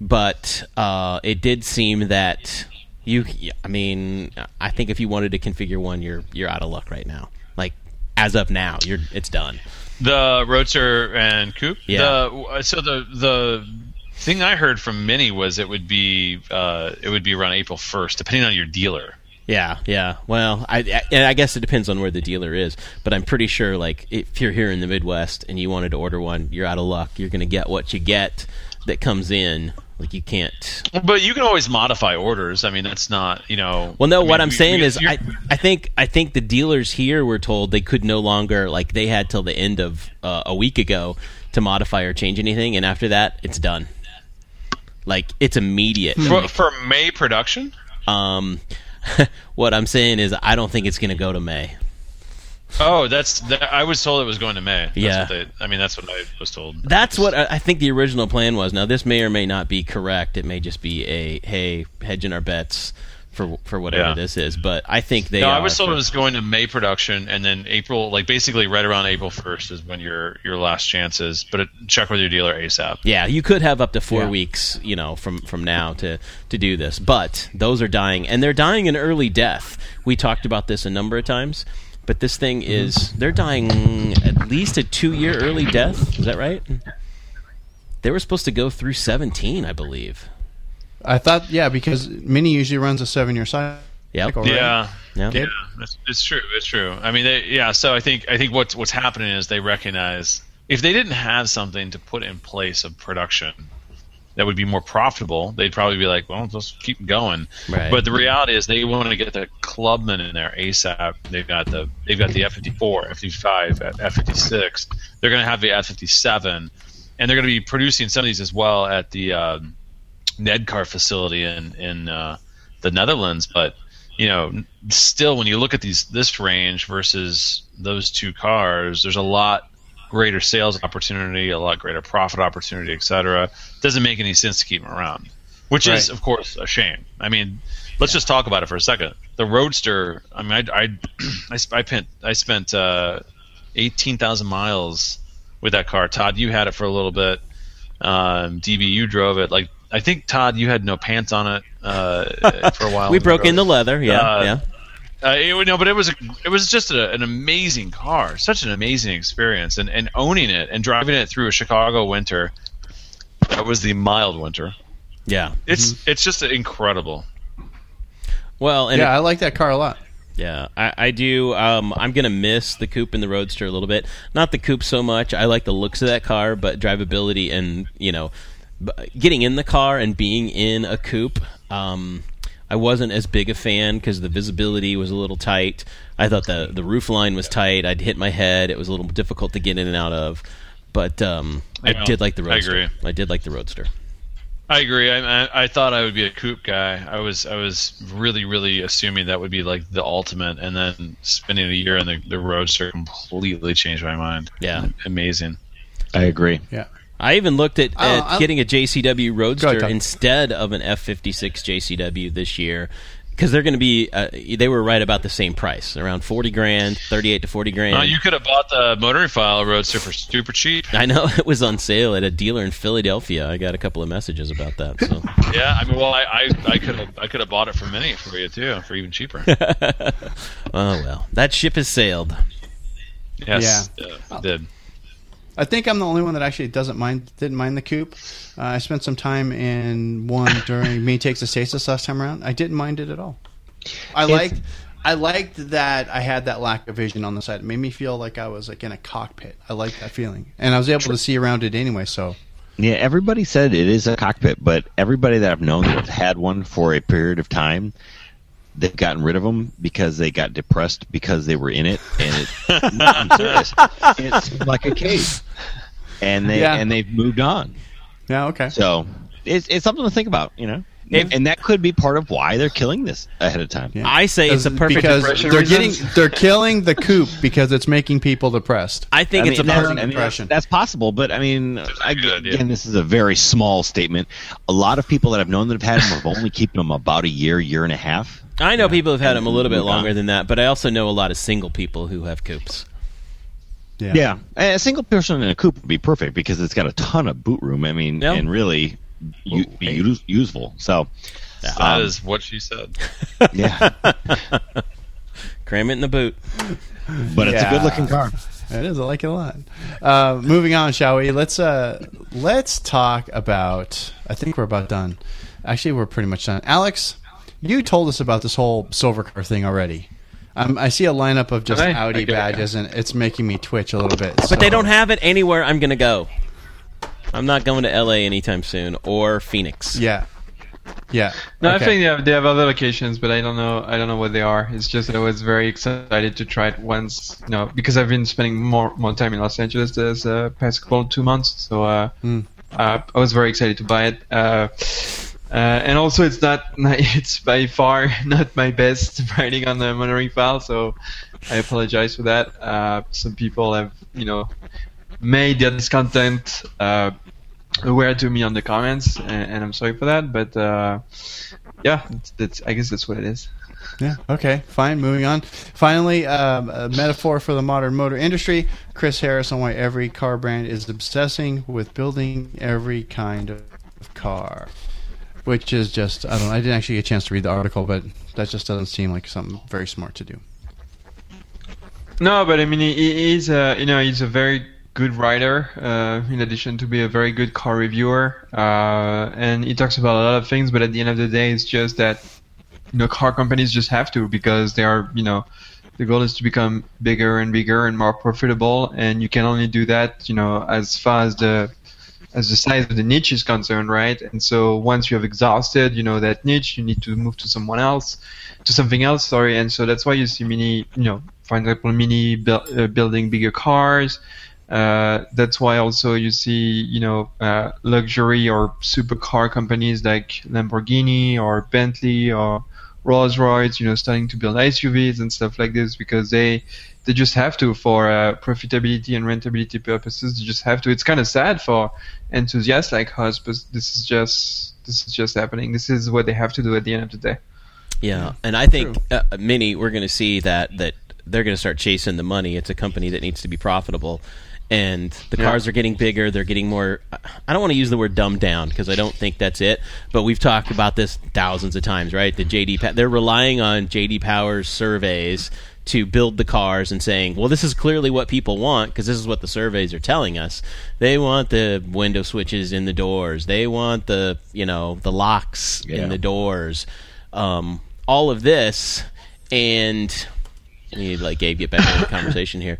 but uh, it did seem that you. I mean, I think if you wanted to configure one, you're you're out of luck right now. Like as of now, you're it's done. The Roadster and Coupe. Yeah. The, so the the thing I heard from Mini was it would be uh, it would be around April first, depending on your dealer. Yeah, yeah. Well, I, I I guess it depends on where the dealer is, but I'm pretty sure like if you're here in the Midwest and you wanted to order one, you're out of luck. You're going to get what you get that comes in. Like you can't But you can always modify orders. I mean, that's not you know. Well, no. I mean, what I'm we- saying we- is, I, I think I think the dealers here were told they could no longer like they had till the end of uh, a week ago to modify or change anything, and after that, it's done. Like it's immediate. for, for May production. Um, [LAUGHS] what I'm saying is, I don't think it's going to go to May. Oh, that's that, I was told it was going to May. That's Yeah. what they, I mean that's what I was told. That's what I I think the original plan was. Now this may or may not be correct. It may just be a hey hedging our bets for for whatever Yeah. this is. But I think they. No, I was told for- it was going to May production, and then April, like basically right around April first, is when your your last chance is. But it, check with your dealer ASAP. Yeah, you could have up to four Yeah. weeks, you know, from from now to to do this. But those are dying, and they're dying an early death. We talked about this a number of times, but this thing is they're dying at least a two year early death. Is that right? They were supposed to go through seventeen, I believe. I thought, yeah, because Mini usually runs a seven-year cycle. Yep. right? Yeah, Yeah. yeah, it's, it's true. It's true. I mean, they, yeah. So I think I think what's what's happening is they recognize if they didn't have something to put in place of production that would be more profitable, they'd probably be like, well, just keep going. Right. But the reality is they want to get the clubman in there ASAP. They've got the they've got the F fifty four, F fifty five, F fifty six. They're going to have the F fifty seven, and they're going to be producing some of these as well at the uh, Nedcar facility in in uh, the Netherlands. But you know, still, when you look at these this range versus those two cars, there's a lot greater sales opportunity, a lot greater profit opportunity, et cetera. Doesn't make any sense to keep them around, which is, of course, a shame. I mean, let's just talk about it for a second. The Roadster. I mean, I I [CLEARS THROAT] I, I spent I spent uh, eighteen thousand miles with that car. Todd, you had it for a little bit. Um, DB, you drove it. Like I think Todd, you had no pants on it uh, for a while. [LAUGHS] We broke in the leather. Yeah, Uh, yeah. Uh, it, no, but it was a, it was just a, an amazing car, such an amazing experience, and, and owning it and driving it through a Chicago winter. That was the mild winter. Yeah. It's it's just incredible. Well, and yeah, I like that car a lot. Yeah, I, I do. Um, I'm gonna miss the coupe and the roadster a little bit. Not the coupe so much. I like the looks of that car, but drivability and you know, getting in the car and being in a coupe. Um, I wasn't as big a fan because the visibility was a little tight. I thought the the roof line was tight. I'd hit my head. It was a little difficult to get in and out of. But um, I Yeah, did like the roadster. I roadster. agree. I did like the roadster. I agree. I, I I thought I would be a coupe guy. I was I was really really assuming that would be like the ultimate, and then spending a year in the, the roadster completely changed my mind. Yeah. amazing. I agree. Yeah. I even looked at, Oh, at getting a JCW Roadster ahead, instead of an F56 JCW this year because they're going to be. Uh, they were right about the same price, around forty grand, thirty-eight to forty grand. Uh, you could have bought the MotoringFile roadster for super cheap. I know [LAUGHS] it was on sale at a dealer in Philadelphia. I got a couple of messages about that. So [LAUGHS] Yeah, I mean, well, I I I could have I could have bought it for many for you too, for even cheaper. [LAUGHS] oh well, that ship has sailed. Yes, yeah, it did. I think I'm the only one that actually doesn't mind didn't mind the coupe. Uh, I spent some time in one during [LAUGHS] Mini Takes the States last time around. I didn't mind it at all. I liked I liked that I had that lack of vision on the side. It made me feel like I was like in a cockpit. I liked that feeling, and I was able to see around it anyway. So Yeah, everybody said it is a cockpit, but everybody that I've known that had one for a period of time, they've gotten rid of them because they got depressed because they were in it, and it, no, [LAUGHS] I'm serious, it's like a cave, and they Yeah. and they've moved on. yeah, okay. So it's it's something to think about, you know, and, and that could be part of why they're killing this ahead of time. Yeah. I say it's a perfect. because depression they're reasons. getting they're killing the coupe because it's making people depressed. I think I it's mean, a that's, perfect. I mean, that's, that's possible, but I mean, I, good idea. again, this is a very small statement. A lot of people that I've known that have had them have only keeping them about a year, year and a half. I know people have had them a little bit longer than that, but I also know a lot of single people who have coupes. Yeah. Yeah, a single person in a coupe would be perfect because it's got a ton of boot room. I mean, Yeah. and really u- be hey. use- useful. So, That is um, what she said. [LAUGHS] yeah, [LAUGHS] Cram it in the boot. but it's a good looking car. It is. I like it a lot. Uh, moving on, shall we? Let's uh, let's talk about. I think we're about done. Actually, we're pretty much done. Alex, you told us about this whole Silvercar thing already. Um, I see a lineup of just Did I? Audi Okay. badges, and it's making me twitch a little bit. But they don't have it anywhere I'm going to go. I'm not going to LA anytime soon or Phoenix. Yeah. Yeah. No, I Okay. think they have, they have other locations, but I don't know. I don't know what they are. It's just that I was very excited to try it once, you know, because I've been spending more more time in Los Angeles this uh, past couple two months. So uh, Mm. uh, I was very excited to buy it. Uh, uh, and also, it's not. [LAUGHS] It's by far [LAUGHS] not my best [LAUGHS] writing on the MotoringFile. So I apologize for that. Uh, some people have, you know, made this content uh, aware to me on the comments, and, and I'm sorry for that. But uh, yeah, that's, I guess that's what it is. Yeah. Okay. Fine. Moving on. Finally, um, a metaphor for the modern motor industry. Chris Harris on why every car brand is obsessing with building every kind of car, which is just I don't. know. I didn't actually get a chance to read the article, but that just doesn't seem like something very smart to do. No, but I mean, he, he's a you know he's a very good writer. Uh, in addition to be a very good car reviewer, uh, and he talks about a lot of things. But at the end of the day, it's just that you know car companies just have to because they are you know the goal is to become bigger and bigger and more profitable, and you can only do that you know as far as the as the size of the niche is concerned, right? And so once you have exhausted, you know, that niche, you need to move to someone else, to something else. Sorry, and so that's why you see many, you know, for example, mini bu- uh, building bigger cars. Uh, that's why also you see, you know, uh, luxury or supercar companies like Lamborghini or Bentley or Rolls Royce, you know, starting to build SUVs and stuff like this because they they just have to for uh, profitability and rentability purposes. They just have to. It's kind of sad for enthusiasts like us, but this is just this is just happening. This is what they have to do at the end of the day. Yeah, and I think uh, Mini, we're going to see that that they're going to start chasing the money. It's a company that needs to be profitable, and the Yeah. cars are getting bigger. They're getting more. I don't want to use the word dumbed down because I don't think that's it. But we've talked about this thousands of times, right? The JD, they're relying on JD Power's surveys to build the cars and saying, well, this is clearly what people want because this is what the surveys are telling us. They want the window switches in the doors. They want the you know the locks Yeah. in the doors. Um, all of this and To, like Gabe get back into the conversation here.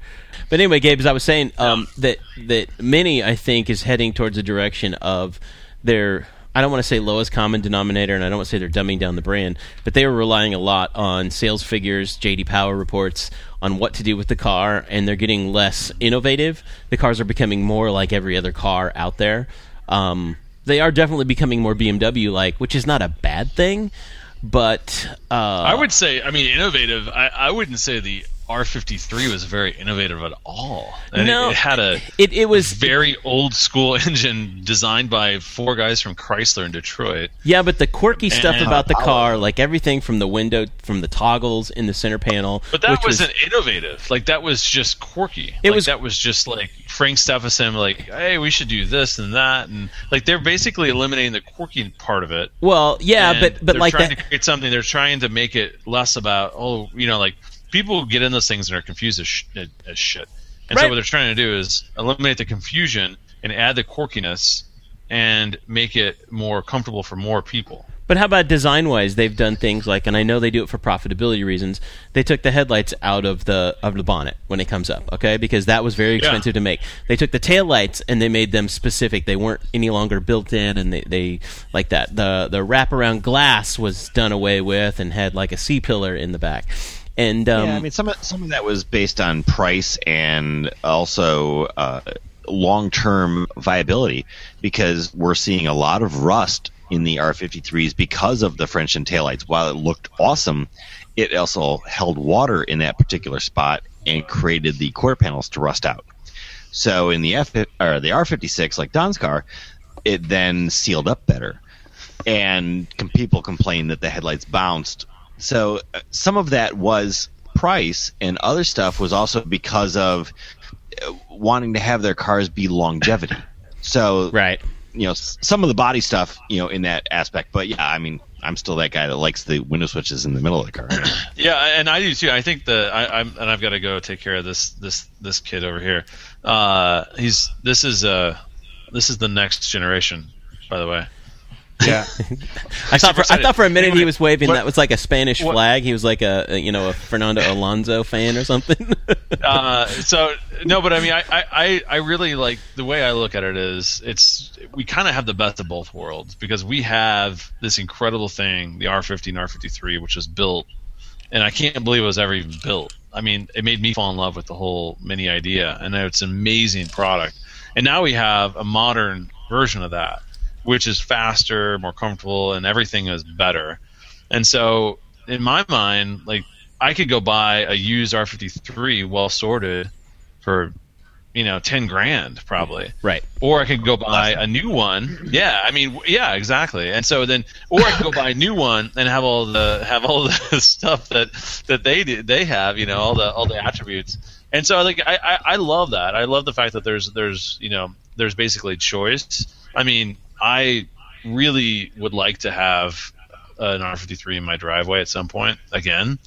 But anyway, Gabe, as I was saying, um, that that Mini I think is heading towards the direction of their I don't want to say lowest common denominator, and I don't want to say they're dumbing down the brand, but they are relying a lot on sales figures, JD Power reports on what to do with the car, and they're getting less innovative. The cars are becoming more like every other car out there. Um, they are definitely becoming more BMW like, which is not a bad thing, but uh, I would say, I mean, innovative. I, I wouldn't say the R53 was very innovative at all. And No, it, it had a it, it was very old school [LAUGHS] engine designed by four guys from Chrysler in Detroit. Yeah, but the quirky stuff about the car, like everything from the window, from the toggles in the center panel, But that which was wasn't innovative. Like that was just quirky. It like, was- that was just like Frank Stephenson, like, hey, we should do this and that, and like they're basically eliminating the quirky part of it. well, yeah, but but they're like trying that. to create something. They're trying to make it less about oh, you know, like people get in those things and are confused as, sh- as shit. And Right. so what they're trying to do is eliminate the confusion and add the quirkiness and make it more comfortable for more people. But how about design wise? They've done things like, and I know they do it for profitability reasons. They took the headlights out of the of the bonnet when it comes up, okay, because that was very expensive to make. They took the tail lights and they made them specific. They weren't any longer built in, and they, they like that. The the wraparound glass was done away with and had like a C pillar in the back. And um, yeah, I mean, some of, some of that was based on price and also uh, long term viability because we're seeing a lot of rust in the R53s because of the French and taillights. While it looked awesome, it also held water in that particular spot and created the quarter panels to rust out. So in the F or the R56, like Don's car, it then sealed up better, and people complained that the headlights bounced. So uh, some of that was price, and other stuff was also because of uh, wanting to have their cars be longevity. So right. you know some of the body stuff, you know, in that aspect. But yeah, I mean, I'm still that guy that likes the window switches in the middle of the car. [CLEARS THROAT] Yeah, and I do too. I think the I, I'm and I've got to go take care of this this this kid over here. Uh, he's this is uh this is the next generation, by the way. Yeah. [LAUGHS] I thought for, I thought for a minute he was waving what- that was like a Spanish what- flag. He was like a, a, you know a Fernando Alonso fan or something. [LAUGHS] Uh, so no, but I mean, I, I- I I really like the way I look at it is it's we kind of have the best of both worlds because we have this incredible thing, the R50 and R53, which was built, and I can't believe it was ever even built. I mean, it made me fall in love with the whole Mini idea, and it's an amazing product. And now we have a modern version of that, which is faster, more comfortable, and everything is better. And so, in my mind, like I could go buy a used R53 well sorted for you know 10 grand probably Right. or I could go buy a new one. Yeah, I mean, yeah, exactly. And so then, or I could go buy a new one and have all the have all the [LAUGHS] stuff that that they do, they have, you know, all the all the attributes. And so like I, I I love that. I love the fact that there's there's you know there's basically choice. I mean, I really would like to have an R53 in my driveway at some point again.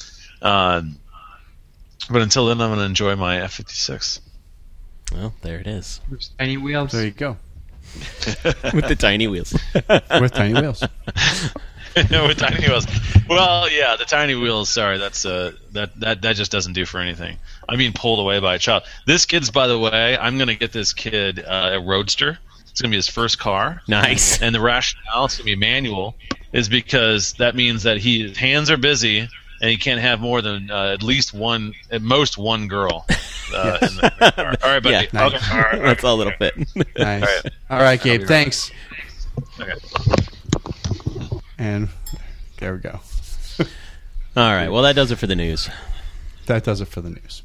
Um, but until then, I'm going to enjoy my F56. Well, there it is With tiny wheels. There you go. [LAUGHS] with the tiny wheels. [LAUGHS] With tiny wheels. [LAUGHS] with tiny wheels. Well, yeah, the tiny wheels. Sorry, that's uh, that that that just doesn't do for anything. I mean, pulled away by a child. This kid's, by the way, I'm gonna get this kid uh, a roadster. It's gonna be his first car. Nice. And the rationale it's gonna be manual is because that means that he his hands are busy and he can't have more than uh, at least one, at most one girl. Uh, in the car. All right, buddy. Yeah, okay, all right, all right. That's all it'll fit. Nice. All right. All right, Gabe. Thanks. Okay. And there we go. All right. Well, that does it for the news. That does it for the news.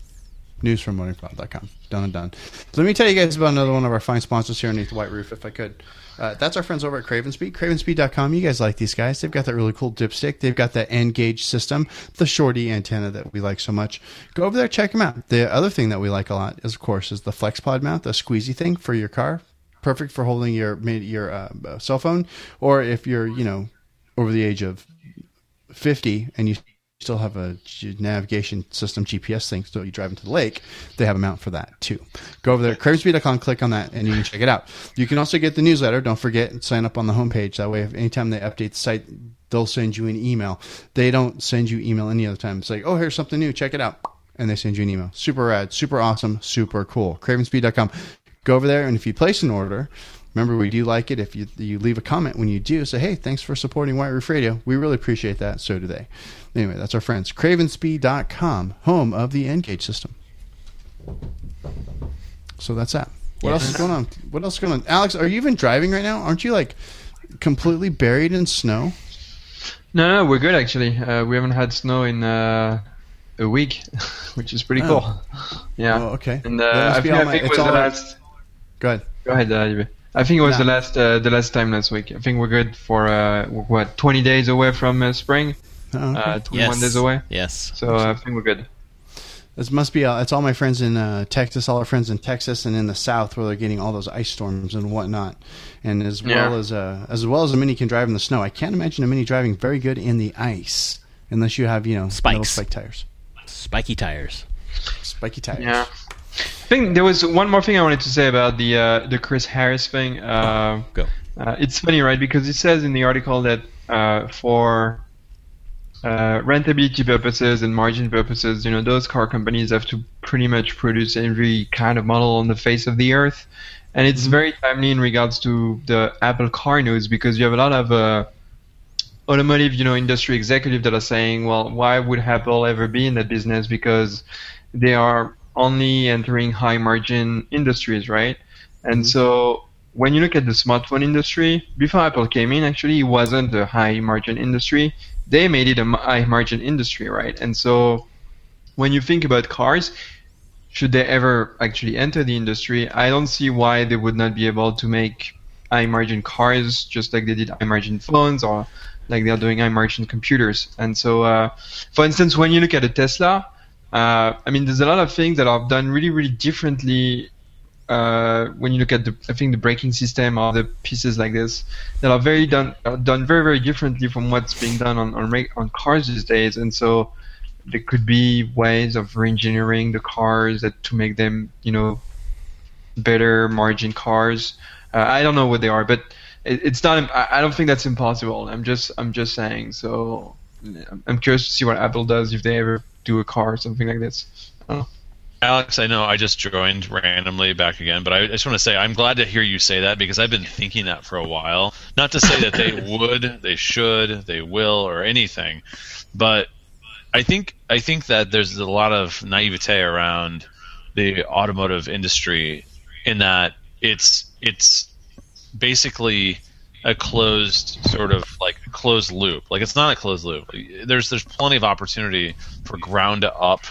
News from motoringcloud.com. Done and done. Let me tell you guys about another one of our fine sponsors here underneath the white roof, if I could. Uh, that's our friends over at Cravenspeed. Cravenspeed.com. You guys like these guys. They've got that really cool dipstick. They've got that N gauge system, the shorty antenna that we like so much. Go over there, check them out. The other thing that we like a lot is, of course, is the FlexPod mount, the squeezy thing for your car. Perfect for holding your your uh, cell phone, or if you're you know over the age of 50 and you still have a navigation system GPS thing, so you drive into the lake, they have a mount for that too. Go over there, cravenspeed.com, click on that, and you can check it out. You can also get the newsletter. Don't forget sign up on the homepage. That way, if anytime they update the site, they'll send you an email. They don't send you email any other time. It's like, oh, here's something new, check it out. And they send you an email. Super rad, super awesome, super cool. Cravenspeed.com. Go over there, and if you place an order, Remember, we do like it if you you leave a comment when you do. Say, hey, thanks for supporting White Roof Radio. We really appreciate that. So do they. Anyway, that's our friends. Cravenspeed.com, home of the N-Gage system. So that's that. What else is going on? What else is going on? Alex, are you even driving right now? Aren't you like completely buried in snow? No, no, we're good actually. Uh, we haven't had snow in uh, a week, [LAUGHS] which is pretty Oh. cool. Yeah. Oh, okay. And uh, I think, I think was the last. Go ahead. Go ahead, uh. I think it was Nah. the last uh, the last time last week. I think we're good for uh, what 20 days away from uh, spring. Oh, okay. Uh, 21 Yes. days away. Yes. So uh, I think we're good. This must be. Uh, it's all my friends in uh, Texas, all our friends in Texas and in the South, where they're getting all those ice storms and whatnot, and as well Yeah. as uh, as well as a mini can drive in the snow. I can't imagine a mini driving very good in the ice unless you have you know Spikes. spike tires, Spiky tires. spiky tires. Yeah. I think there was one more thing I wanted to say about the uh, the Chris Harris thing. Uh, Go. Uh, it's funny, right? Because it says in the article that uh, for uh, rentability purposes and margin purposes, you know, those car companies have to pretty much produce every kind of model on the face of the earth. And it's very timely in regards to the Apple car news because you have a lot of uh, automotive, you know, industry executive that are saying, well, why would Apple ever be in that business? Because they are only entering high margin industries, right? And so when you look at the smartphone industry, before Apple came in, actually, it wasn't a high margin industry. They made it a high margin industry, right? And so when you think about cars, should they ever actually enter the industry, I don't see why they would not be able to make high margin cars just like they did high margin phones or like they're doing high margin computers. And so, uh, for instance, when you look at a Tesla, uh, I mean, there's a lot of things that are done really, really differently uh, when you look at the, I think the braking system or the pieces like this that are very done are done very, very differently from what's being done on on, on cars these days. And so there could be ways of re-engineering the cars that to make them, you know, better margin cars. Uh, I don't know what they are, but it, it's not. I, I don't think that's impossible. I'm just, I'm just saying. So I'm curious to see what Apple does if they ever do a car or something like this. Oh. Alex, I know I just joined randomly back again, but I just want to say I'm glad to hear you say that because I've been thinking that for a while. Not to say that they [LAUGHS] would, they should, they will, or anything, but I think I think that there's a lot of naivete around the automotive industry in that it's it's basically a closed sort of like closed loop. Like it's not a closed loop. There's there's plenty of opportunity for ground up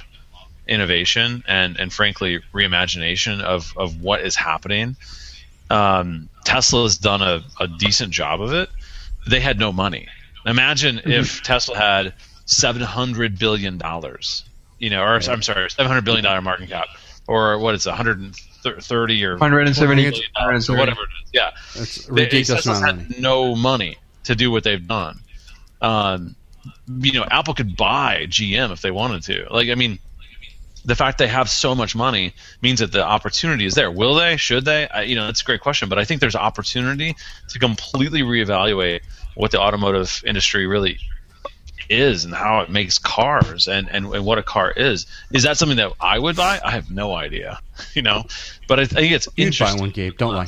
innovation and and frankly reimagination of of what is happening. Um, Tesla has done a, a decent job of it. They had no money. Imagine if Tesla had seven hundred billion dollars, you know, or I'm sorry, seven hundred billion dollar market cap, or what is it, 130 or 170 billion dollars or whatever it is. Yeah, That's They- ridiculous Tesla's amount of had money. no money to do what they've done. Um, you know, Apple could buy GM if they wanted to. Like, I mean, the fact they have so much money means that the opportunity is there. Will they? Should they? I, you know, that's a great question. But I think there's opportunity to completely reevaluate what the automotive industry really is and how it makes cars and, and, and what a car is. Is that something that I would buy? I have no idea. [LAUGHS] You know, but I, I think it's You'd buy one, Gabe. Don't lie.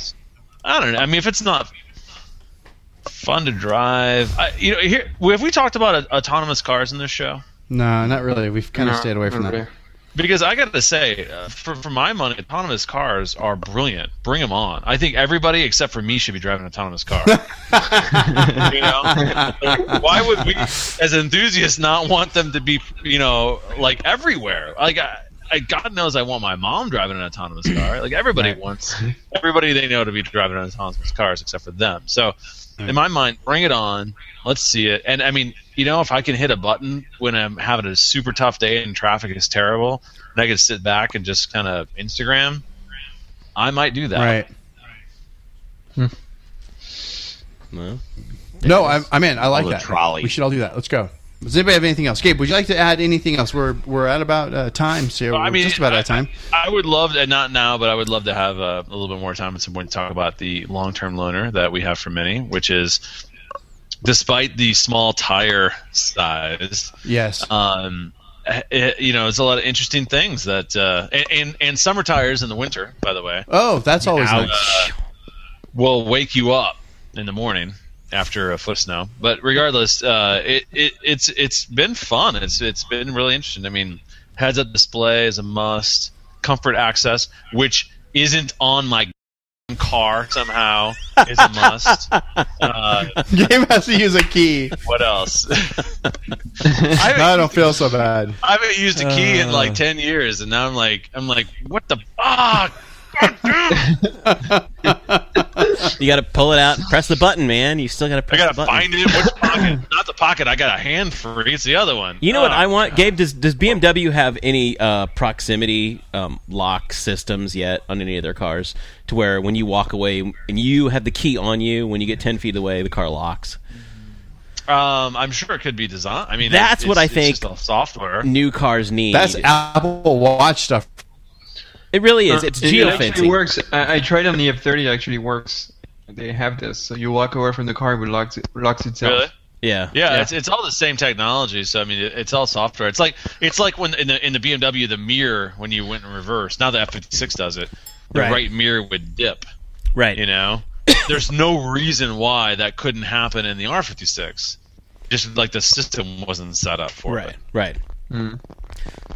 I don't know. I mean, if it's not fun to drive, I, you know, here have we talked about uh, autonomous cars in this show? No, not really. We've kind of stayed away from that. really. Because I got to say, uh, for for my money, autonomous cars are brilliant. Bring them on. I think everybody except for me should be driving an autonomous car. [LAUGHS] you know, Like, why would we, as enthusiasts, not want them to be, you know, like everywhere? Like, I, I, God knows, I want my mom driving an autonomous car. Like everybody Right. wants everybody they know to be driving an autonomous cars, except for them. So, in my mind, bring it on. Let's see it. And I mean, you know, if I can hit a button when I'm having a super tough day and traffic is terrible, and I can sit back and just kind of Instagram, I might do that. Right. Hmm. Well, No, I'm, I'm in. I like that. trolley. We should all do that. Let's go. Does anybody have anything else? Gabe, would you like to add anything else? We're we're at about uh, time, so I we're mean, just about I- out of time. I would love, and not now, but I would love to have uh, a little bit more time at some point to talk about the long-term loaner that we have for many, which is, despite the small tire size, Yes. um, it, you know, it's a lot of interesting things that, uh, and, and and summer tires in the winter, by the way, oh, that's always Ouch. nice. will wake you up in the morning after a foot of snow. But regardless, uh, it, it it's it's been fun. It's it's been really interesting. I mean, heads up display is a must. Comfort access, which isn't on my car somehow, is a must. [LAUGHS] Uh, Gabe has to use a key. what else? [LAUGHS] [LAUGHS] I, I don't feel so bad. I haven't used a key in like Uh. ten years, and now I'm like I'm like what the fuck. You got to pull it out and press the button, man. You still got to I press gotta the button. find it which [LAUGHS] pocket. Not the pocket. I got a hand free. It's the other one. You know what Oh. I want, Gabe? Does does BMW have any uh, proximity um, lock systems yet on any of their cars, to where when you walk away and you have the key on you, when you get ten feet away, the car locks? Um, I'm sure it could be designed. I mean, That's it's- what I it's think- just software. New cars need. That's Apple Watch stuff. It really is. It's it, it actually works. I, I tried on the F30. It actually works. They have this. So you walk away from the car, it locks, it locks itself. Really? Yeah. Yeah, Yeah. it's it's all the same technology. So I mean, it, it's all software. It's like it's like when in the in the BMW the mirror when you went in reverse. Now the F56 does it. The Right. right, mirror would dip. Right. You know, [COUGHS] there's no reason why that couldn't happen in the R56. Just like the system wasn't set up for it. Right. Right. Mm.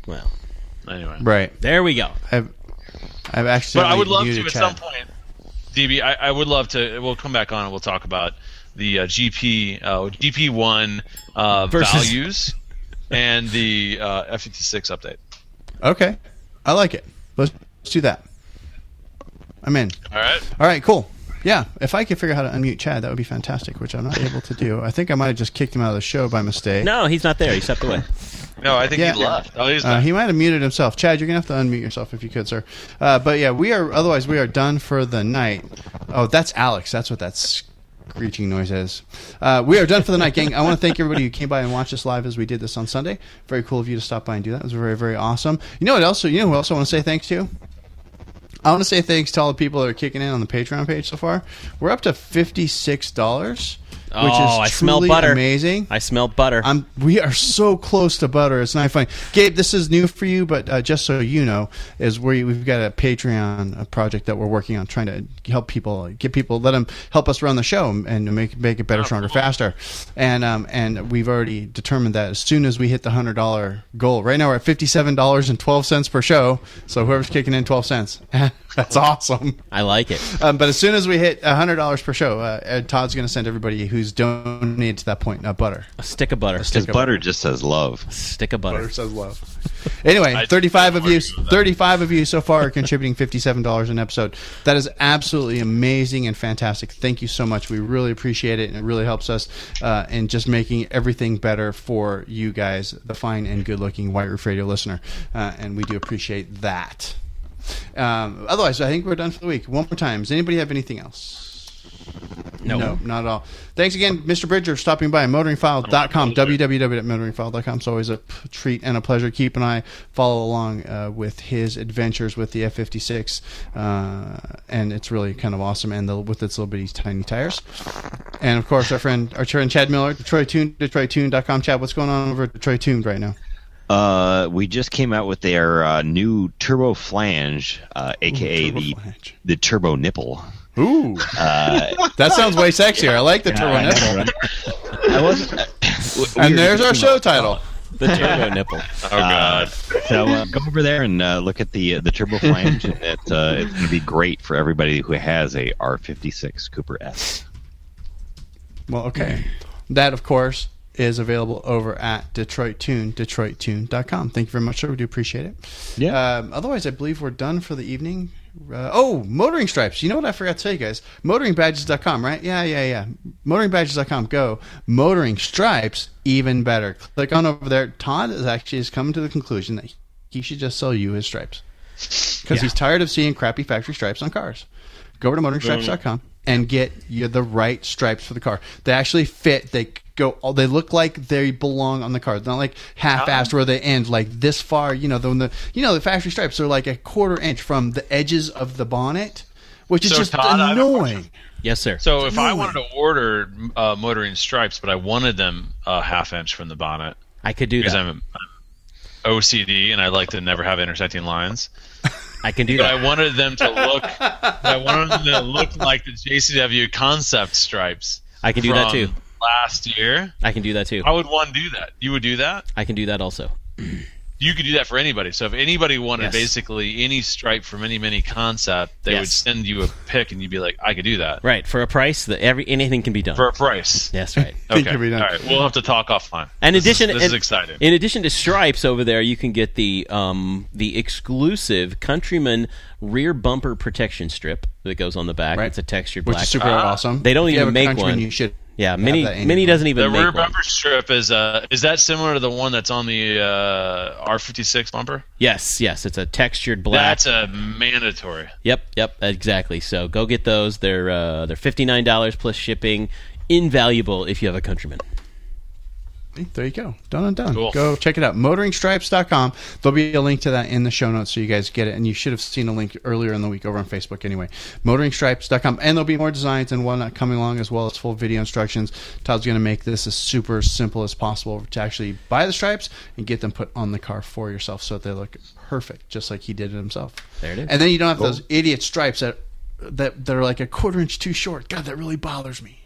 Well. Anyway, Right. there we go. I've I've actually. but I would love to at Chad. some point, DB. I, I would love to. We'll come back on and we'll talk about the uh, GP uh, GP one uh, Versus- values and the uh, F56 update. Okay, I like it. Let's, let's do that. I'm in. All right. All right, cool. Yeah, if I could figure out how to unmute Chad, that would be fantastic. Which I'm not able to do. I think I might have just kicked him out of the show by mistake. No, he's not there. He stepped away. No, I think Yeah. he left. Oh, he's Uh, he might have muted himself. Chad, you're gonna have to unmute yourself if you could, sir. Uh, but yeah, we are. Otherwise, we are done for the night. Oh, that's Alex. That's what that screeching noise is. Uh, we are done for the night, gang. I want to thank everybody who came by and watched us live as we did this on Sunday. Very cool of you to stop by and do that. It was very, very awesome. You know what else? You know who else I want to say thanks to? I want to say thanks to all the people that are kicking in on the Patreon page so far. We're up to fifty six dollars. Oh, which is I smell butter. amazing. I smell butter. I'm, we are so close to butter. It's not funny. Gabe, this is new for you, but uh, just so you know, is we we've got a Patreon a project that we're working on, trying to help people, get people, let them help us run the show and make make it better, stronger, faster. And um and we've already determined that as soon as we hit the hundred dollar goal, right now we're at fifty seven dollars and twelve cents per show. So whoever's kicking in twelve cents, [LAUGHS] that's awesome. I like it. Um, but as soon as we hit hundred dollars per show, uh, Todd's going to send everybody who's donated to that point uh, butter. A stick of butter. stick His butter just says love. stick of butter. Butter says love. Anyway, I- thirty-five I of you, argue with that. thirty-five of you so far are contributing fifty-seven dollars an episode. That is absolutely amazing and fantastic. Thank you so much. We really appreciate it, and it really helps us uh, in just making everything better for you guys, the fine and good-looking White Roof Radio listener, uh, and we do appreciate that. Um, otherwise, I think we're done for the week. One more time. Does anybody have anything else? No. No, not at all. Thanks again, Mr. Bridger, stopping by motoringfile.com, www.motoringfile.com. It's always a p- treat and a pleasure. Keep an eye, follow along uh, with his adventures with the F 56. Uh, and it's really kind of awesome. And the, with its little bitty tiny tires. And of course, our friend, our friend Chad Miller, Detroit Tuned, DetroitTuned.com. Chad, what's going on over at Detroit Tuned right now? Uh, we just came out with their uh, new turbo flange, uh, aka turbo the flange. the turbo nipple. Ooh, Uh, [LAUGHS] that sounds way sexier. I like the turbo I know, nipple. right? I wasn't. uh, we- we And there's our show title. The turbo nipple. [LAUGHS] Oh God. So uh, go over there and uh, look at the uh, the turbo flange. [LAUGHS] and it, uh, it's going to be great for everybody who has a R56 Cooper S. Well, okay. That, of course, is available over at Detroit Tuned, DetroitTuned.com. Thank you very much, sir. We do appreciate it. Yeah. Um, otherwise, I believe we're done for the evening. Uh, oh, motoring stripes. You know what I forgot to tell you guys? Motoringbadges.com, right? Yeah, yeah, yeah. Motoringbadges.com. Go. Motoring stripes, even better. Click on over there. Todd is actually has come to the conclusion that he should just sell you his stripes because he's tired of seeing crappy factory stripes on cars. Go over to motoringstripes.com and get you the right stripes for the car. They actually fit. They go. oh, They look like they belong on the car. They're not like half-assed where they end like this far. You know, the, when the you know the factory stripes are like a quarter inch from the edges of the bonnet, which is So, just Todd, I have a annoying. Yes, sir. So if I wanted to order uh, motoring stripes, but I wanted them a half inch from the bonnet I could do because that. I'm, I'm OCD and I like to never have intersecting lines. I can do But that. I wanted them to look. I wanted them to look like the JCW concept stripes. I can do that too. Last year, I can do that too. How would one do that. You would do that. I can do that also. [CLEARS THROAT] You could do that for anybody. So if anybody wanted Yes. basically any stripe from any mini concept, they would send you a pic, and you'd be like, "I could do that Right for a price that every anything can be done. for a price." That's right. [LAUGHS] Think Okay, you'll be done. all right. We'll have to talk offline. And in This is- addition, this is exciting. In addition to stripes over there, you can get the um, the exclusive Countryman rear bumper protection strip that goes on the back. Right. It's a textured Which black. is super Ah. awesome. They don't If you even have a make Countryman, one. You should. Yeah, Mini Mini doesn't even the make rear one. bumper strip is uh is that similar to the one that's on the uh, R56 bumper? Yes, yes, it's a textured black. That's a mandatory. Yep, yep, exactly. So go get those. They're uh, they're fifty nine dollars plus shipping. Invaluable if you have a Countryman. There you go. Done and done. Cool. Go check it out. Motoringstripes.com. There'll be a link to that in the show notes so you guys get it. And you should have seen a link earlier in the week over on Facebook anyway. Motoringstripes.com. And there'll be more designs and whatnot coming along as well as full video instructions. Todd's going to make this as super simple as possible to actually buy the stripes and get them put on the car for yourself so that they look perfect, just like he did it himself. There it is. And then you don't have those idiot stripes that, that, that are like a quarter inch too short. God, that really bothers me.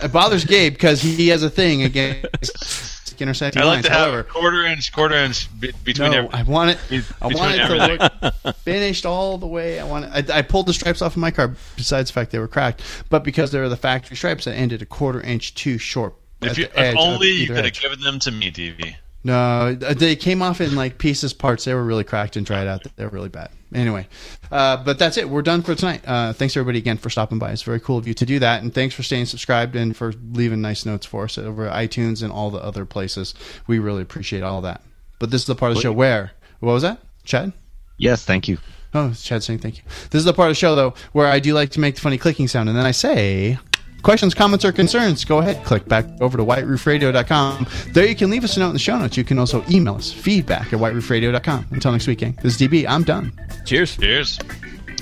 It bothers Gabe because he has a thing against intersecting I like lines. to have However, a quarter inch, quarter inch be- between. no, every- I want it. be- I want it everything. to look finished all the way. I want. It, I, I pulled the stripes off of my car. Besides the fact they were cracked, but because they were the factory stripes that ended a quarter inch too short. if, you, edge if only you could have given them to me, DB. No, they came off in like pieces, parts. They were really cracked and dried out. They were really bad. Anyway, uh, but that's it. We're done for tonight. Uh, thanks everybody again for stopping by. It's very cool of you to do that, and thanks for staying subscribed and for leaving nice notes for us over iTunes and all the other places. We really appreciate all that. But this is the part of the show where what was that, Chad? Yes, thank you. Oh, it's Chad saying thank you. This is the part of the show, though, where I do like to make the funny clicking sound, and then I say, questions, comments, or concerns, go ahead, click back over to whiteroofradio.com. There you can leave us a note in the show notes. You can also email us, feedback at whiteroofradio.com. Until next week, gang. This is DB. I'm done. Cheers. Cheers.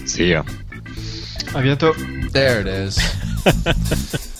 See ya. À bientôt. There it is. [LAUGHS]